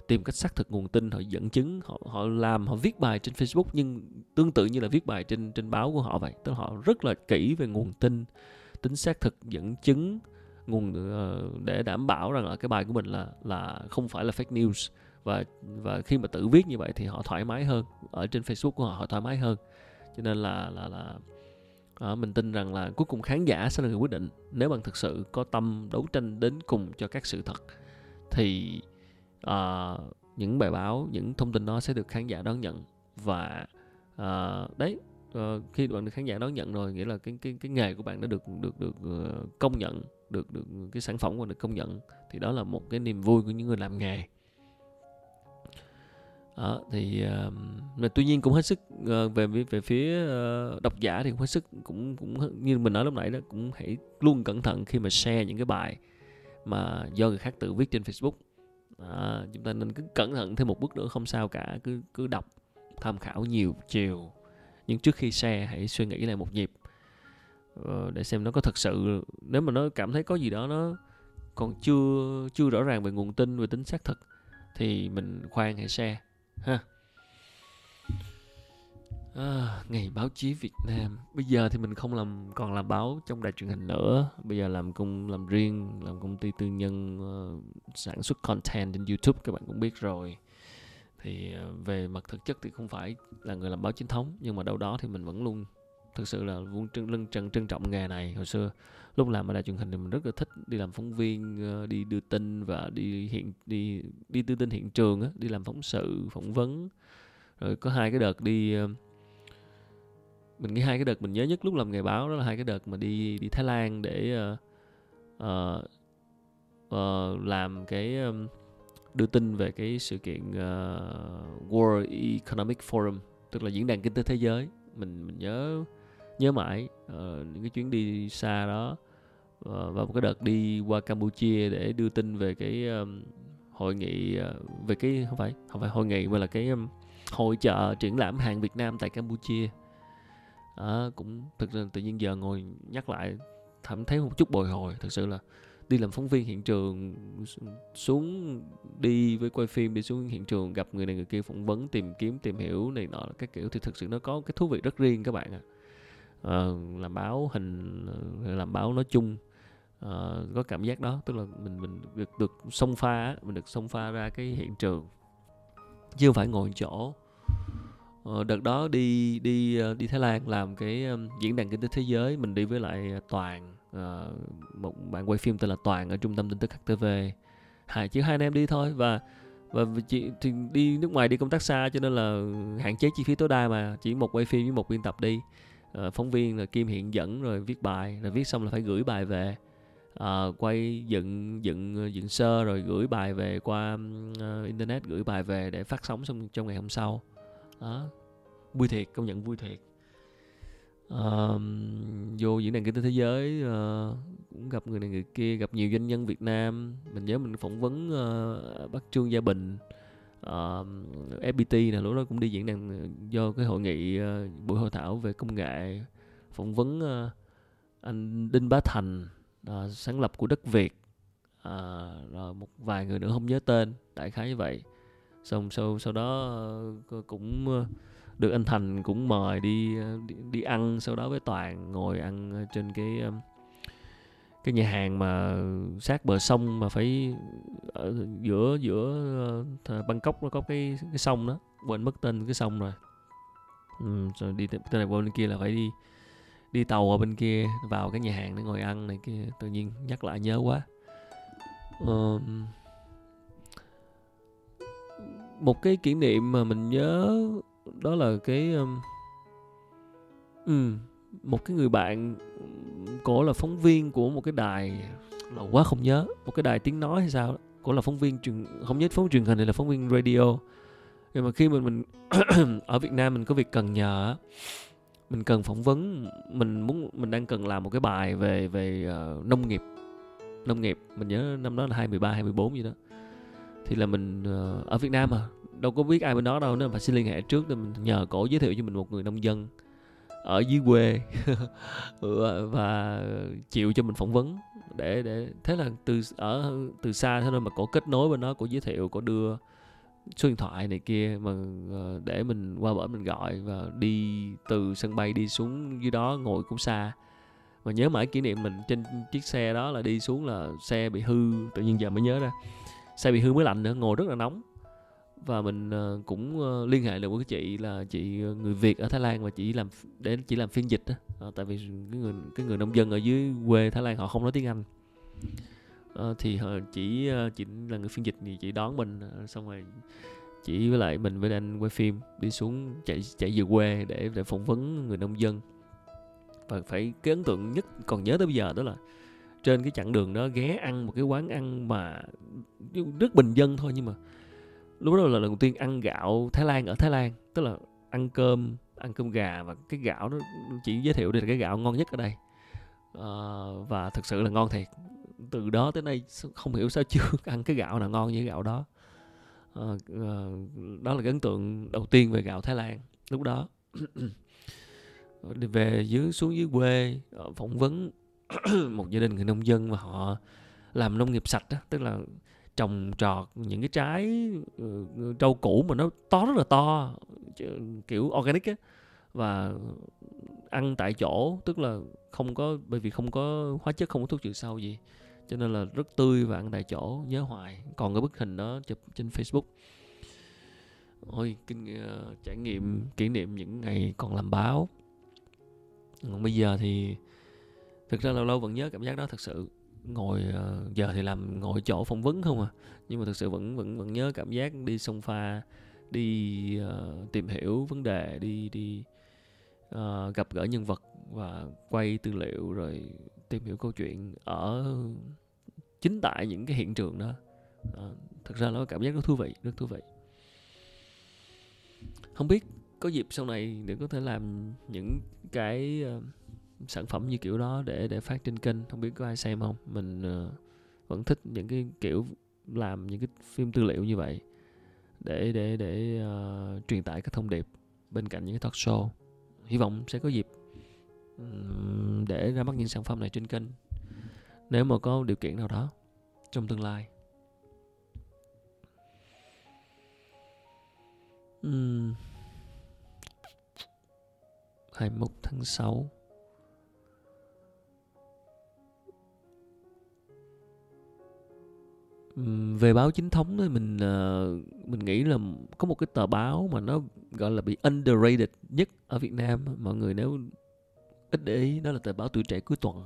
tìm cách xác thực nguồn tin họ dẫn chứng họ họ làm họ viết bài trên Facebook nhưng tương tự như là viết bài trên trên báo của họ vậy. Tức là họ rất là kỹ về nguồn tin tính xác thực dẫn chứng nguồn ờ, để đảm bảo rằng là cái bài của mình là là không phải là fake news. Và và khi mà tự viết như vậy thì họ thoải mái hơn ở trên Facebook của họ họ thoải mái hơn. Cho nên là là là à, mình tin rằng là cuối cùng khán giả sẽ là người quyết định. Nếu bạn thực sự có tâm đấu tranh đến cùng cho các sự thật thì uh, những bài báo những thông tin đó sẽ được khán giả đón nhận. Và uh, đấy uh, khi bạn được khán giả đón nhận rồi nghĩa là cái cái cái nghề của bạn đã được được được uh, công nhận được được cái sản phẩm của được công nhận thì đó là một cái niềm vui của những người làm nghề. Đó, thì uh, mà tuy nhiên cũng hết sức uh, về về phía uh, độc giả thì cũng hết sức cũng cũng như mình nói lúc nãy đó cũng hãy luôn cẩn thận khi mà share những cái bài mà do người khác tự viết trên Facebook à, chúng ta nên cứ cẩn thận thêm một bước nữa không sao cả cứ cứ đọc tham khảo nhiều chiều. Nhưng trước khi share hãy suy nghĩ lại một nhịp. Ờ, để xem nó có thật sự nếu mà nó cảm thấy có gì đó nó còn chưa chưa rõ ràng về nguồn tin về tính xác thực thì mình khoan hãy share ha à, ngày báo chí Việt Nam. Bây giờ thì mình không làm còn làm báo trong đài truyền hình nữa. Bây giờ làm công làm riêng làm công ty tư nhân uh, sản xuất content trên YouTube các bạn cũng biết rồi. Thì uh, về mặt thực chất thì không phải là người làm báo chính thống nhưng mà đâu đó thì mình vẫn luôn thực sự là luôn trân lưng trân trân trọng nghề này. Hồi xưa lúc làm ở đài truyền hình thì mình rất là thích đi làm phóng viên uh, đi đưa tin và đi hiện đi đi đưa tin hiện trường á đi làm phóng sự phỏng vấn. Rồi có hai cái đợt đi uh, mình nghĩ hai cái đợt mình nhớ nhất lúc làm nghề báo đó là hai cái đợt mà đi đi Thái Lan để uh, uh, uh, làm cái um, đưa tin về cái sự kiện uh, World Economic Forum tức là diễn đàn kinh tế thế giới. Mình mình nhớ nhớ mãi uh, những cái chuyến đi xa đó. Uh, và một cái đợt đi qua Campuchia để đưa tin về cái um, hội nghị uh, về cái không phải không phải hội nghị mà là cái um, hội trợ triển lãm hàng Việt Nam tại Campuchia à, cũng thực ra tự nhiên giờ ngồi nhắc lại thậm thấy một chút bồi hồi. Thực sự là đi làm phóng viên hiện trường xuống đi với quay phim đi xuống hiện trường gặp người này người kia phỏng vấn tìm kiếm tìm hiểu này nọ các kiểu thì thực sự nó có cái thú vị rất riêng các bạn ạ. À. à, làm báo hình ờ, làm báo nói chung à, có cảm giác đó. Tức là mình mình được được xông pha mình được xông pha ra cái hiện trường. Chứ không phải ngồi chỗ Ờ, đợt đó đi đi ờ, đi Thái Lan làm cái um, diễn đàn kinh tế thế giới. Mình đi với lại ờ, Toàn uh, một bạn quay phim tên là Toàn ở trung tâm tin tức HTV hai chỉ hai anh em đi thôi và và chị thì đi nước ngoài đi công tác xa cho nên là hạn chế chi phí tối đa mà chỉ một quay phim với một biên tập đi. Phóng viên là kim hiện dẫn rồi viết bài rồi viết xong là phải gửi bài về. À, quay dựng dựng dựng sơ rồi gửi bài về qua uh, internet gửi bài về để phát sóng trong trong ngày hôm sau. Đó vui thiệt công nhận vui thiệt. Uh, vô diễn đàn kinh tế thế giới uh, cũng gặp người này người kia gặp nhiều doanh nhân Việt Nam. Mình nhớ mình phỏng vấn uh, bác Trương Gia Bình. Uh, FPT là lúc đó cũng đi diễn đàn ờ, do cái hội nghị uh, buổi hội thảo về công nghệ. Phỏng vấn uh, anh Đinh Bá Thành uh, sáng lập của đất Việt. Uh, rồi một vài người nữa không nhớ tên đại khái như vậy. Xong sau sau đó uh, cũng uh, được anh thành cũng mời đi ờ, đi, đi ăn sau đó với toàn ngồi ăn ờ, trên cái ờ, cái nhà hàng mà sát bờ sông mà phải ở giữa giữa Bangkok nó có cái cái sông đó. Quên mất tên cái sông rồi. Ừ, rồi đi tên này qua bên kia là phải đi đi tàu ở bên kia vào cái nhà hàng để ngồi ăn này kia. Tự nhiên nhắc lại nhớ quá. Um, một cái kỷ niệm mà mình nhớ đó là cái um, um, một cái người bạn cổ là phóng viên của một cái đài lâu quá không nhớ một cái đài tiếng nói hay sao đó. cổ là phóng viên truyền không nhớ phóng truyền hình hay là phóng viên radio. Nhưng mà khi mình mình [CLEARS THROAT] ở Việt Nam mình có việc cần nhờ mình cần phỏng vấn mình muốn mình đang cần làm một cái bài về về uh, nông nghiệp nông nghiệp. Mình nhớ năm đó là 23 24 gì đó. Thì là mình uh, ở Việt Nam mà đâu có biết ai bên đó đâu nên phải xin liên hệ trước để mình nhờ cổ giới thiệu cho mình một người nông dân ở dưới quê. [LAUGHS] Ừ, và chịu cho mình phỏng vấn để để, thế là từ ở, từ xa thế thôi mà cổ kết nối bên đó, cổ giới thiệu, cổ đưa số điện thoại này kia mà ờ, để mình qua bển mình gọi và đi từ sân bay đi xuống dưới đó ngồi cũng xa. Mà nhớ mãi kỷ niệm mình trên chiếc xe đó là đi xuống là xe bị hư, tự nhiên giờ mới nhớ ra. Xe bị hư mới lạnh nữa, ngồi rất là nóng và mình ờ, cũng ờ, liên hệ được với chị là chị ờ, người Việt ở Thái Lan và chị làm để chỉ làm phiên dịch đó. À, tại vì cái người cái người nông dân ở dưới quê Thái Lan họ không nói tiếng Anh à, thì chỉ chị là người phiên dịch thì chị đón mình xong rồi chị với lại mình với anh quay phim đi xuống chạy chạy về quê để để phỏng vấn người nông dân và phải cái ấn tượng nhất còn nhớ tới bây giờ đó là trên cái chặng đường đó ghé ăn một cái quán ăn mà ừ, rất bình dân thôi nhưng mà lúc đó là lần đầu tiên ăn gạo Thái Lan ở Thái Lan. Tức là ăn cơm ăn cơm gà và cái gạo nó chỉ giới thiệu đây là cái gạo ngon nhất ở đây. À, và thực sự là ngon thiệt. Từ đó tới nay không hiểu sao [LAUGHS] chưa ăn cái gạo nào ngon như cái gạo đó. À, à, đó là cái ấn tượng đầu tiên về gạo Thái Lan lúc đó. Về dưới xuống dưới quê phỏng vấn [CLEARS THROAT] một gia đình người nông dân mà họ làm nông nghiệp sạch đó tức là trồng trọt những cái trái ừ, rau củ mà nó to rất là to kiểu organic á. Và ăn tại chỗ tức là không có bởi vì không có hóa chất không có thuốc trừ sâu gì cho nên là rất tươi và ăn tại chỗ nhớ hoài. Còn cái bức hình đó chụp trên facebook. Ôi kinh uh, trải nghiệm kỷ niệm những ngày còn làm báo. Còn bây giờ thì thực ra lâu lâu vẫn nhớ cảm giác đó thật sự ngồi ờ, giờ thì làm ngồi chỗ phỏng vấn không à. Nhưng mà thực sự vẫn vẫn vẫn nhớ cảm giác đi sông pha đi uh, tìm hiểu vấn đề đi đi uh, gặp gỡ nhân vật và quay tư liệu rồi tìm hiểu câu chuyện ở chính tại những cái hiện trường đó. Uh, thực ra nó cảm giác rất thú vị rất thú vị. Không biết có dịp sau này để có thể làm những cái uh, sản phẩm như kiểu đó để để phát trên kênh không biết có ai xem không? Mình uh, vẫn thích những cái kiểu làm những cái phim tư liệu như vậy để để để uh, truyền tải các thông điệp bên cạnh những cái talk show. Hy vọng sẽ có dịp um, để ra mắt những sản phẩm này trên kênh. Nếu mà có điều kiện nào đó trong tương lai. Uhm. 21 tháng 6 về báo chính thống thì mình uh, mình nghĩ là có một cái tờ báo mà nó gọi là bị underrated nhất ở Việt Nam mọi người nếu ít để ý đó là tờ báo tuổi trẻ cuối tuần.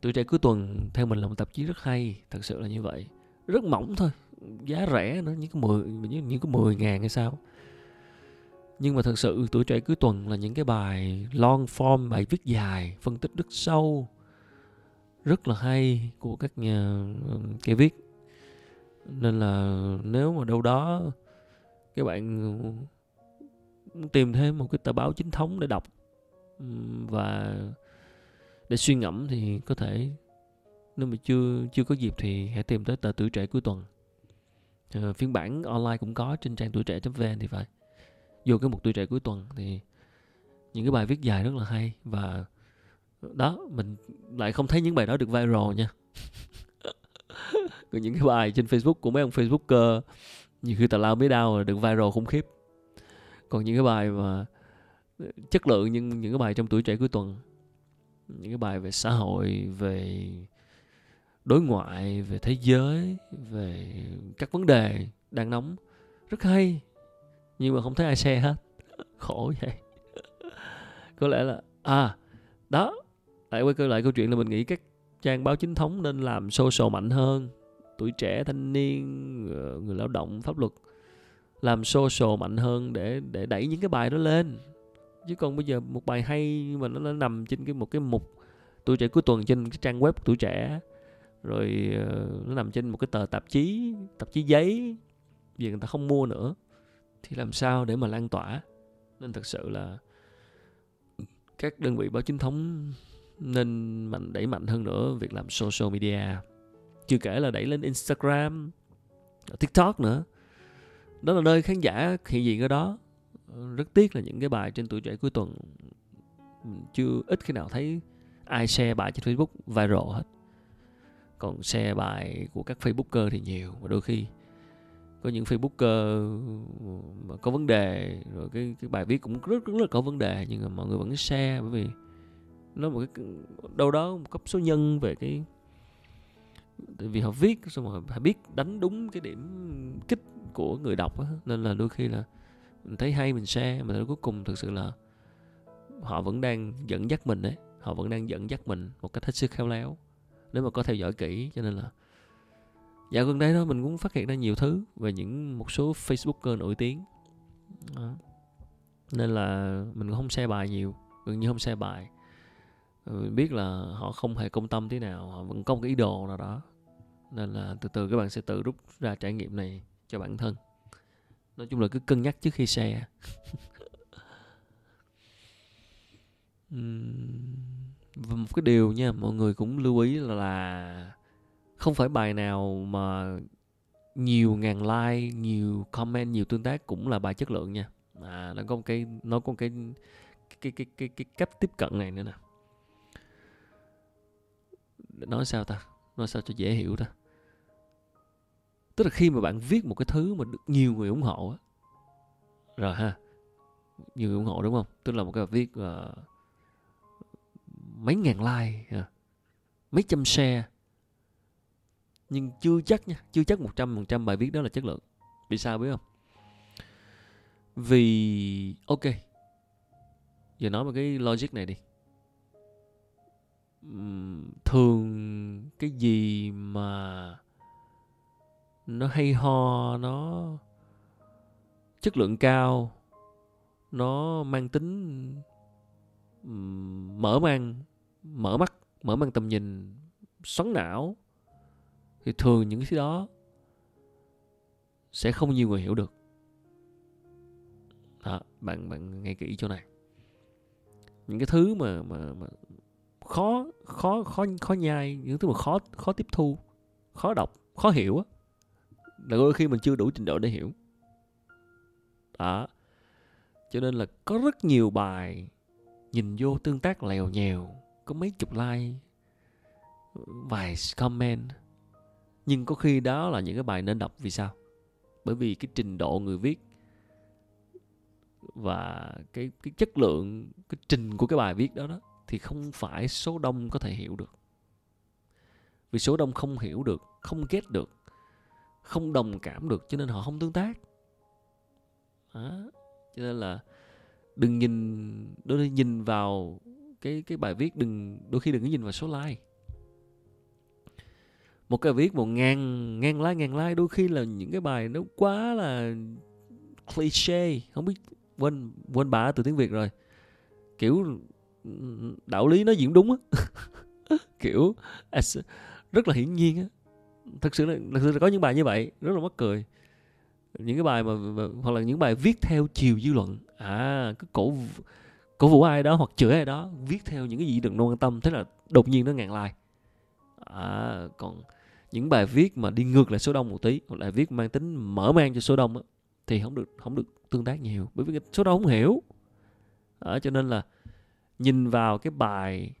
Tuổi trẻ cuối tuần theo mình là một tạp chí rất hay thật sự là như vậy. Rất mỏng thôi giá rẻ nó những cái mười những những cái mười ngàn hay sao. Nhưng mà thật sự tuổi trẻ cuối tuần là những cái bài long form bài viết dài phân tích rất sâu rất là hay của các nhà ờ, cái viết nên là nếu mà đâu đó các bạn tìm thêm một cái tờ báo chính thống để đọc và để suy ngẫm thì có thể nếu mà chưa chưa có dịp thì hãy tìm tới tờ tuổi trẻ cuối tuần. À, phiên bản online cũng có trên trang tuổi trẻ.vn thì phải. Vô cái mục tuổi trẻ cuối tuần thì những cái bài viết dài rất là hay và đó mình lại không thấy những bài đó được viral nha. [LAUGHS] những cái bài trên Facebook của mấy ông Facebooker, nhiều khi tào lao mới đau là được viral khủng khiếp. Còn những cái bài mà chất lượng nhưng những cái bài trong tuổi trẻ cuối tuần, những cái bài về xã hội, về đối ngoại, về thế giới, về các vấn đề đang nóng, rất hay. Nhưng mà không thấy ai share hết. [LAUGHS] Khổ vậy. [LAUGHS] Có lẽ là à đó, lại quay lại câu chuyện là mình nghĩ các trang báo chính thống nên làm social mạnh hơn tuổi trẻ thanh niên ờ, người lao động pháp luật làm social mạnh hơn để để đẩy những cái bài đó lên. Chứ còn bây giờ một bài hay mà nó, nó nằm trên cái một cái mục tuổi trẻ cuối tuần trên cái trang web tuổi trẻ. Rồi uh, nó nằm trên một cái tờ tạp chí tạp chí giấy vì người ta không mua nữa. Thì làm sao để mà lan tỏa? Nên thật sự là các đơn vị báo chính thống nên mạnh đẩy mạnh hơn nữa việc làm social media chưa kể là đẩy lên Instagram, TikTok nữa. Đó là nơi khán giả hiện diện ở đó. Rất tiếc là những cái bài trên tuổi trẻ cuối tuần chưa ít khi nào thấy ai share bài trên Facebook viral hết. Còn share bài của các Facebooker thì nhiều, và đôi khi có những Facebooker mà có vấn đề, rồi cái cái bài viết cũng rất rất là có vấn đề, nhưng mà mọi người vẫn share bởi vì nó một cái, đâu đó một cấp số nhân về cái vì họ viết, xong rồi họ biết đánh đúng cái điểm kích của người đọc đó. nên là đôi khi là mình thấy hay mình share, mà cuối cùng thực sự là họ vẫn đang dẫn dắt mình đấy họ vẫn đang dẫn dắt mình một cách hết sức khéo léo nếu mà có theo dõi kỹ, cho nên là dạo gần đây đó mình cũng phát hiện ra nhiều thứ về những một số facebooker nổi tiếng đó. nên là mình cũng không share bài nhiều, gần như không share bài mình biết là họ không hề công tâm thế nào họ vẫn có một cái ý đồ nào đó. Nên là từ từ các bạn sẽ tự rút ra trải nghiệm này cho bản thân. Nói chung là cứ cân nhắc trước khi share. [LAUGHS] Và một cái điều nha mọi người cũng lưu ý là, không phải bài nào mà nhiều ngàn like nhiều comment nhiều tương tác cũng là bài chất lượng nha. À nó có một cái nó có một cái cái cái cái cái cách tiếp cận này nữa nè nói sao ta? Nói sao cho dễ hiểu ta? Tức là khi mà bạn viết một cái thứ mà được nhiều người ủng hộ á. Rồi ha nhiều người ủng hộ đúng không? Tức là một cái bài viết uh, mấy ngàn like uh, mấy trăm share. Nhưng chưa chắc nha chưa chắc một trăm phần trăm bài viết đó là chất lượng. Vì sao biết không? Vì ok giờ nói một cái logic này đi thường cái gì mà nó hay ho nó chất lượng cao nó mang tính mở mang mở mắt mở mang tầm nhìn xoắn não thì thường những cái đó sẽ không nhiều người hiểu được. Đó, bạn bạn nghe kỹ chỗ này. Những cái thứ mà mà, mà khó khó khó khó nhai, những thứ mà khó khó tiếp thu, khó đọc, khó hiểu á. Là đôi khi mình chưa đủ trình độ để hiểu. Đó. Cho nên là có rất nhiều bài nhìn vô tương tác lèo nhèo, có mấy chục like, vài comment. Nhưng có khi đó là những cái bài nên đọc vì sao? Bởi vì cái trình độ người viết và cái cái chất lượng, cái trình của cái bài viết đó đó thì không phải số đông có thể hiểu được. Vì số đông không hiểu được, không ghét được, không đồng cảm được, cho nên họ không tương tác. Đó. cho nên là đừng nhìn, đôi khi nhìn vào cái cái bài viết đừng, đôi khi đừng có nhìn vào số like. Một cái viết một ngàn ngàn like ngàn like, đôi khi là những cái bài nó quá là cliché, không biết quên quên bà từ tiếng việt rồi. Kiểu đạo lý nó diễn đúng á. [LAUGHS] Kiểu à, rất là hiển nhiên á. Thật sự là thật sự là có những bài như vậy rất là mắc cười. Những cái bài mà, mà hoặc là những bài viết theo chiều dư luận. À cứ cổ cổ vũ ai đó hoặc chửi ai đó viết theo những cái gì đừng quan tâm thế là đột nhiên nó ngàn like. À còn những bài viết mà đi ngược lại số đông một tí hoặc là viết mang tính mở mang cho số đông á, thì không được không được tương tác nhiều bởi vì số đông không hiểu. À, cho nên là nhìn vào cái bài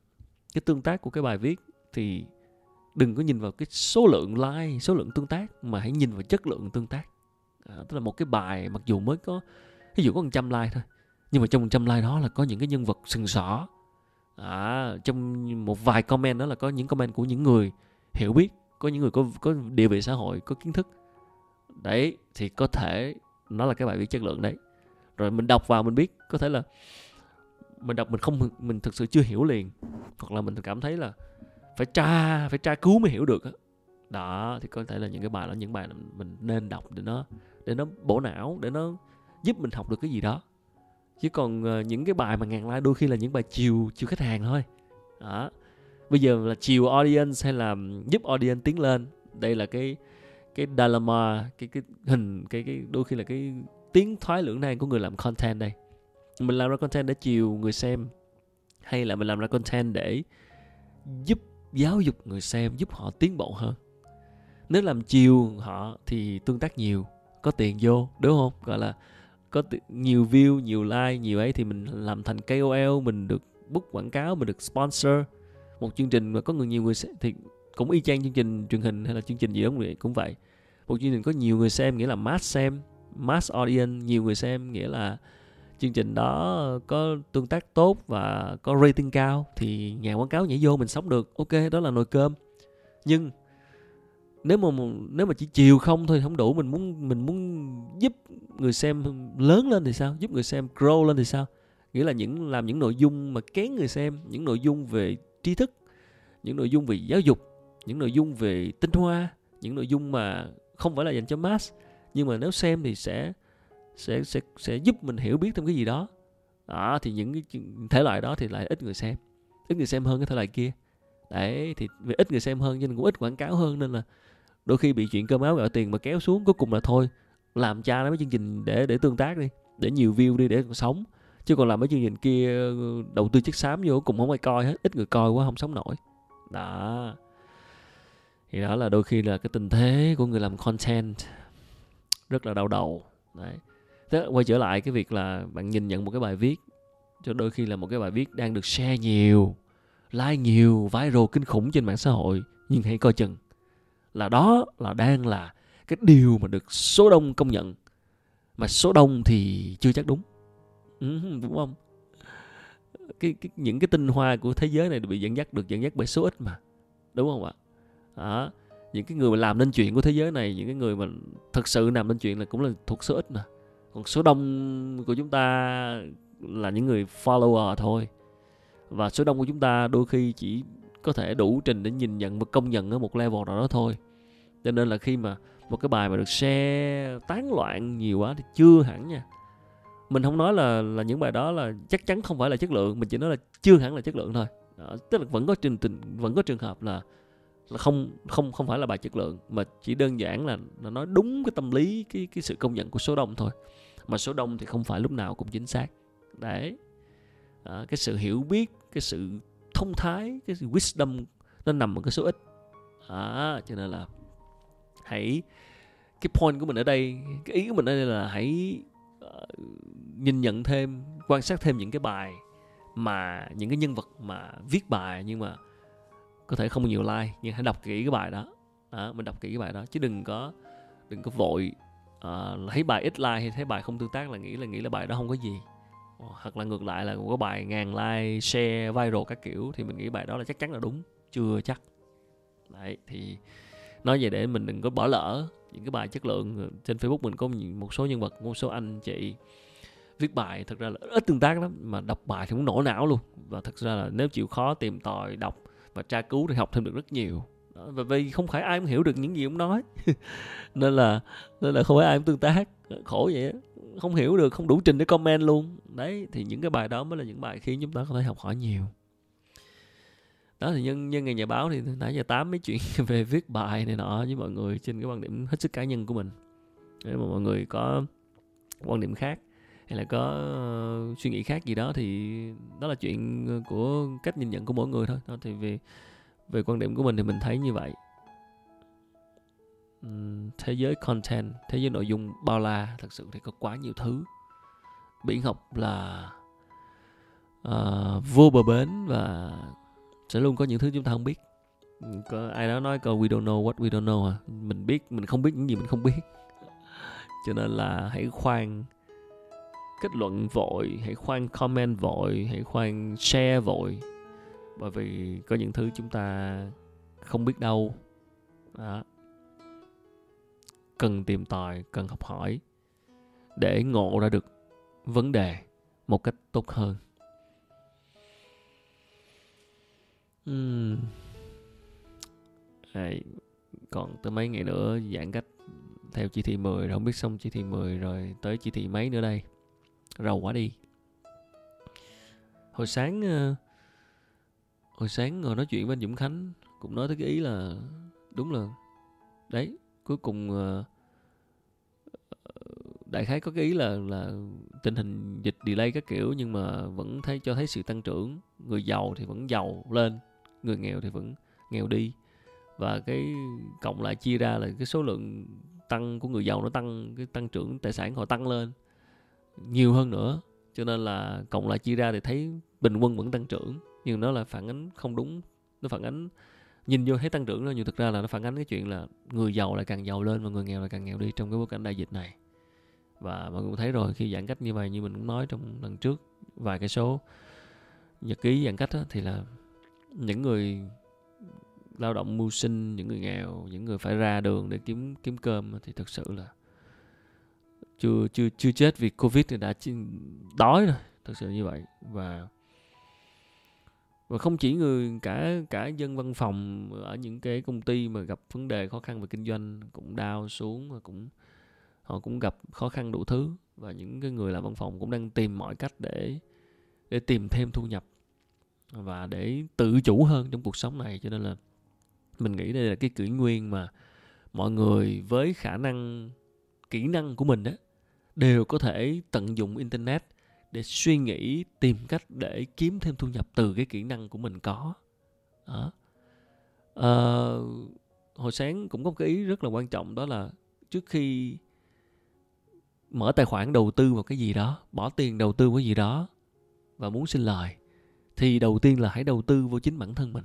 cái tương tác của cái bài viết thì đừng có nhìn vào cái số lượng like số lượng tương tác mà hãy nhìn vào chất lượng tương tác. À, tức là một cái bài mặc dù mới có ví dụ có 100 like thôi nhưng mà trong 100 like đó là có những cái nhân vật sừng sỏ. À, trong một vài comment đó là có những comment của những người hiểu biết có những người có có địa vị xã hội có kiến thức. Đấy thì có thể nó là cái bài viết chất lượng đấy. Rồi mình đọc vào mình biết có thể là mình đọc mình không, mình thực sự chưa hiểu liền. Hoặc là mình cảm thấy là phải tra phải tra cứu mới hiểu được đó. đó, thì có thể là những cái bài đó, những bài mình nên đọc để nó để nó bổ não, để nó giúp mình học được cái gì đó. Chứ còn ờ, những cái bài mà ngàn like đôi khi là những bài chiều chiều khách hàng thôi. Đó. Bây giờ là chiều audience hay là giúp audience tiến lên. Đây là cái cái dilemma, cái cái hình, cái cái đôi khi là cái tiếng thoái lưỡng nan của người làm content đây mình làm ra content để chiều người xem, hay là mình làm ra content để giúp giáo dục người xem, giúp họ tiến bộ hơn? Nếu làm chiều họ thì tương tác nhiều, có tiền vô, đúng không? Gọi là có nhiều view, nhiều like, nhiều ấy thì mình làm thành KOL, mình được book quảng cáo, mình được sponsor một chương trình mà có người, nhiều người xem thì cũng y chang chương trình truyền hình hay là chương trình gì đó cũng vậy. Một chương trình có nhiều người xem nghĩa là mass xem, mass audience, nhiều người xem nghĩa là chương trình đó có tương tác tốt và có rating cao thì nhà quảng cáo nhảy vô mình sống được. Ok, đó là nồi cơm. Nhưng nếu mà nếu mà chỉ chiều không thôi không đủ. Mình muốn mình muốn giúp người xem lớn lên thì sao? Giúp người xem grow lên thì sao? Nghĩa là những, làm những nội dung mà kén người xem, những nội dung về tri thức, những nội dung về giáo dục, những nội dung về tinh hoa, những nội dung mà không phải là dành cho mass. Nhưng mà nếu xem thì sẽ sẽ sẽ sẽ giúp mình hiểu biết thêm cái gì đó. Đó, thì những cái thể loại đó thì lại ít người xem. Ít người xem hơn cái thể loại kia. Đấy, thì vì ít người xem hơn nên cũng ít quảng cáo hơn nên là đôi khi bị chuyện cơm áo gạo tiền mà kéo xuống cuối cùng là thôi, làm cha nó mấy chương trình để để tương tác đi, để nhiều view đi để còn sống. Chứ còn làm mấy chương trình kia ờ, đầu tư chất xám vô cùng không ai coi hết, ít người coi quá không sống nổi. Đó. Thì đó là đôi khi là cái tình thế của người làm content rất là đau đầu. Đấy đó, quay trở lại cái việc là bạn nhìn nhận một cái bài viết cho đôi khi là một cái bài viết đang được share nhiều like nhiều viral kinh khủng trên mạng xã hội nhưng hãy coi chừng. Là đó là đang là cái điều mà được số đông công nhận. Mà số đông thì chưa chắc đúng. Ừ, đúng không? Cái, cái những cái tinh hoa của thế giới này bị dẫn dắt được dẫn dắt bởi số ít mà. Đúng không ạ? Đó. Những cái người mà làm nên chuyện của thế giới này những cái người mà thật sự làm nên chuyện là cũng là thuộc số ít mà còn số đông của chúng ta là những người follower thôi. Và số đông của chúng ta đôi khi chỉ có thể đủ trình để nhìn nhận và công nhận ở một level nào đó thôi. Cho nên là khi mà một cái bài mà được share tán loạn nhiều quá thì chưa hẳn nha. Mình không nói là là những bài đó là chắc chắn không phải là chất lượng mình chỉ nói là chưa hẳn là chất lượng thôi. Đó, tức là vẫn có trình tình vẫn có trường hợp là là không không không phải là bài chất lượng mà chỉ đơn giản là nó nói đúng cái tâm lý cái cái sự công nhận của số đông thôi mà số đông thì không phải lúc nào cũng chính xác. Đấy. À, cái sự hiểu biết cái sự thông thái cái sự wisdom nó nằm ở cái số ít. À, cho nên là hãy cái point của mình ở đây cái ý của mình ở đây là hãy uh, nhìn nhận thêm quan sát thêm những cái bài mà những cái nhân vật mà viết bài nhưng mà có thể không nhiều like nhưng hãy đọc kỹ cái bài đó. À, mình đọc kỹ cái bài đó. Chứ đừng có đừng có vội uh, thấy bài ít like hay thấy bài không tương tác là nghĩ là nghĩ là bài đó không có gì. Hoặc là ngược lại là có bài ngàn like share viral các kiểu thì mình nghĩ bài đó là chắc chắn là đúng chưa chắc. Đấy thì nói vậy để mình đừng có bỏ lỡ những cái bài chất lượng ờ, trên facebook mình có một số nhân vật một số anh chị viết bài thật ra là ít tương tác lắm mà đọc bài thì cũng nổ não luôn. Và thật ra là nếu chịu khó tìm tòi đọc và tra cứu thì học thêm được rất nhiều và vì không phải ai cũng hiểu được những gì ông nói. [LAUGHS] Nên là nên là không phải ai cũng tương tác. Khổ vậy không hiểu được, không đủ trình để comment luôn. Đấy, thì những cái bài đó mới là những bài khiến chúng ta có thể học hỏi nhiều. Đó, thì nhân nhân ngày nhà báo thì nãy giờ tám mấy chuyện [LAUGHS] về viết bài này nọ với mọi người trên cái quan điểm hết sức cá nhân của mình. Nếu mà mọi người có quan điểm khác hay là có ờ, suy nghĩ khác gì đó thì đó là chuyện ờ, của cách nhìn nhận của mỗi người thôi. Đó, thì về về quan điểm của mình thì mình thấy như vậy. Thế giới content thế giới nội dung bao la thật sự thì có quá nhiều thứ. Biển học là uh, vô bờ bến và sẽ luôn có những thứ chúng ta không biết. Có ai đó nói câu we don't know what we don't know à mình biết mình không biết những gì mình không biết. [LAUGHS] Cho nên là hãy khoan kết luận vội hãy khoan comment vội hãy khoan share vội bởi vì có những thứ chúng ta không biết đâu đó. cần tìm tòi cần học hỏi để ngộ ra được vấn đề một cách tốt hơn uhm. Đây, còn tới mấy ngày nữa giãn cách theo chỉ thị 10 rồi không biết xong chỉ thị 10 rồi tới chỉ thị mấy nữa đây rầu quá đi hồi sáng hồi sáng ngồi nói chuyện với anh Dũng Khánh, cũng nói tới cái ý là, đúng là, đấy, cuối cùng ờ, ờ, đại khái có cái ý là là tình hình dịch delay các kiểu nhưng mà vẫn thấy, cho thấy sự tăng trưởng. Người giàu thì vẫn giàu lên, người nghèo thì vẫn nghèo đi. Và cái cộng lại chia ra là cái số lượng tăng của người giàu nó tăng, cái tăng trưởng tài sản họ tăng lên nhiều hơn nữa. Cho nên là cộng lại chia ra thì thấy bình quân vẫn tăng trưởng nhưng nó là phản ánh không đúng nó phản ánh nhìn vô thấy tăng trưởng rồi nhưng thực ra là nó phản ánh cái chuyện là người giàu lại càng giàu lên và người nghèo lại càng nghèo đi trong cái bối cảnh đại dịch này. Và mọi người cũng thấy rồi khi giãn cách như vậy như mình cũng nói trong lần trước vài cái số nhật ký giãn cách đó, thì là những người lao động mưu sinh những người nghèo những người phải ra đường để kiếm kiếm cơm thì thực sự là chưa chưa chưa chết vì covid thì đã đói rồi thực sự như vậy. Và và không chỉ người, cả cả dân văn phòng ở những cái công ty mà gặp vấn đề khó khăn về kinh doanh cũng đau xuống và cũng, họ cũng gặp khó khăn đủ thứ. Và những cái người làm văn phòng cũng đang tìm mọi cách để để tìm thêm thu nhập và để tự chủ hơn trong cuộc sống này. Cho nên là mình nghĩ đây là cái kỷ nguyên mà mọi người với khả năng, kỹ năng của mình đó đều có thể tận dụng internet để suy nghĩ tìm cách để kiếm thêm thu nhập từ cái kỹ năng của mình có. Đó. À, hồi sáng cũng có một cái ý rất là quan trọng đó là trước khi mở tài khoản đầu tư vào cái gì đó bỏ tiền đầu tư vào cái gì đó và muốn xin lời thì đầu tiên là hãy đầu tư vào chính bản thân mình.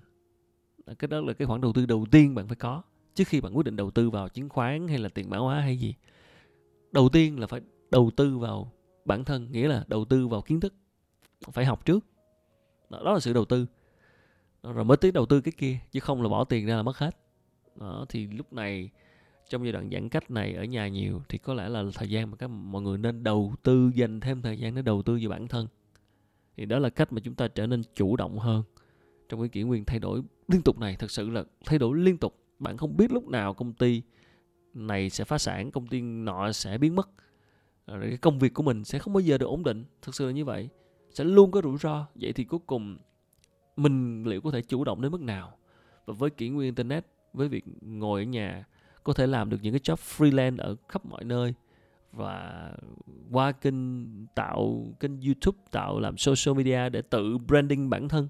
Cái đó là cái khoản đầu tư đầu tiên bạn phải có trước khi bạn quyết định đầu tư vào chứng khoán hay là tiền mã hóa hay gì. Đầu tiên là phải đầu tư vào bản thân nghĩa là đầu tư vào kiến thức. Phải học trước. Đó, đó là sự đầu tư. Rồi mới tới đầu tư cái kia chứ không là bỏ tiền ra là mất hết. Đó thì lúc này trong giai đoạn giãn cách này ở nhà nhiều thì có lẽ là thời gian mà các mọi người nên đầu tư dành thêm thời gian để đầu tư vào bản thân. Thì đó là cách mà chúng ta trở nên chủ động hơn trong cái kỷ nguyên thay đổi liên tục này. Thật sự là thay đổi liên tục. Bạn không biết lúc nào công ty này sẽ phá sản công ty nọ sẽ biến mất. Ờ, cái công việc của mình sẽ không bao giờ được ổn định. Thực sự là như vậy. Sẽ luôn có rủi ro. Vậy thì cuối cùng, mình liệu có thể chủ động đến mức nào? Và với kỷ nguyên internet, với việc ngồi ở nhà, có thể làm được những cái job freelance ở khắp mọi nơi. Và qua kênh tạo, kênh YouTube tạo làm social media để tự branding bản thân,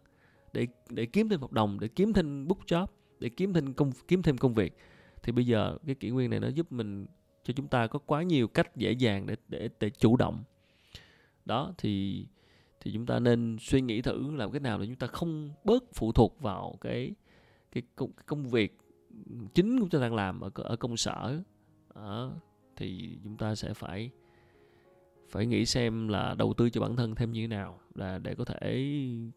để để kiếm thêm hợp đồng, để kiếm thêm book job, để kiếm thêm công, kiếm thêm công việc, thì bây giờ cái kỷ nguyên này nó giúp mình cho chúng ta có quá nhiều cách dễ dàng để để để chủ động. Đó thì thì chúng ta nên suy nghĩ thử làm cách nào để chúng ta không bớt phụ thuộc vào cái cái công, cái công việc chính chúng ta đang làm ở ở công sở. Đó, thì chúng ta sẽ phải phải nghĩ xem là đầu tư cho bản thân thêm như thế nào là để có thể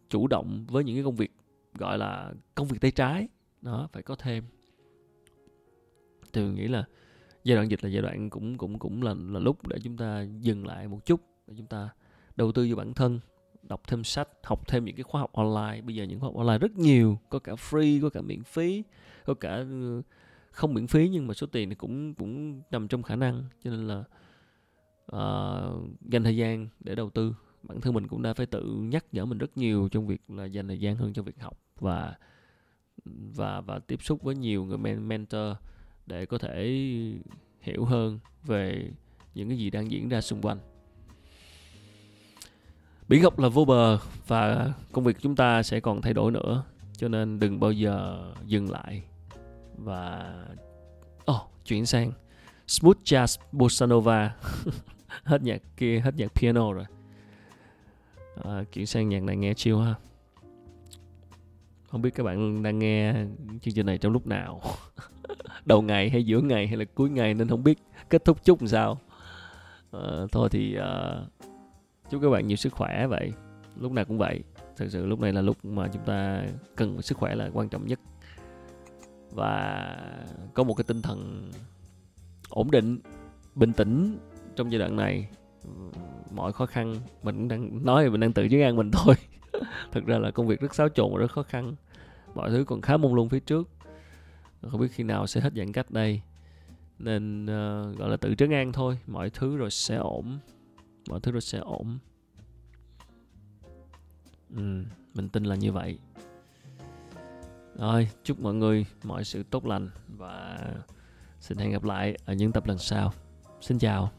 chủ động với những cái công việc gọi là công việc tay trái. Đó phải có thêm. Thì mình nghĩ là giai đoạn dịch là giai đoạn cũng cũng cũng là là lúc để chúng ta dừng lại một chút để chúng ta đầu tư vào bản thân đọc thêm sách học thêm những cái khóa học online. Bây giờ những khóa học online rất nhiều có cả free có cả miễn phí có cả ừ, không miễn phí nhưng mà số tiền thì cũng cũng nằm trong khả năng. Cho nên là uh, dành thời gian để đầu tư. Bản thân mình cũng đã phải tự nhắc nhở mình rất nhiều trong việc là dành thời gian hơn cho việc học và và và tiếp xúc với nhiều người mentor để có thể hiểu hơn về những cái gì đang diễn ra xung quanh. Biển gốc là vô bờ và công việc chúng ta sẽ còn thay đổi nữa cho nên đừng bao giờ dừng lại và oh, chuyển sang smooth jazz bossa nova. [LAUGHS] Hết nhạc kia hết nhạc piano rồi. À, chuyển sang nhạc này nghe chill ha. Không biết các bạn đang nghe chương trình này trong lúc nào. [LAUGHS] đầu ngày hay giữa ngày hay là cuối ngày nên không biết kết thúc chút làm sao. À, thôi thì uh, chúc các bạn nhiều sức khỏe vậy. Lúc nào cũng vậy. Thật sự lúc này là lúc mà chúng ta cần sức khỏe là quan trọng nhất. Và có một cái tinh thần ổn định bình tĩnh trong giai đoạn này. Mọi khó khăn mình cũng đang nói mình đang tự chứng an mình thôi. [LAUGHS] Thực ra là công việc rất xáo trộn và rất khó khăn. Mọi thứ còn khá mông lung phía trước không biết khi nào sẽ hết giãn cách đây. Nên uh, gọi là tự trấn an thôi. Mọi thứ rồi sẽ ổn. Mọi thứ rồi sẽ ổn. Ừ, mình tin là như vậy. Rồi chúc mọi người mọi sự tốt lành và xin hẹn gặp lại ở những tập lần sau. Xin chào.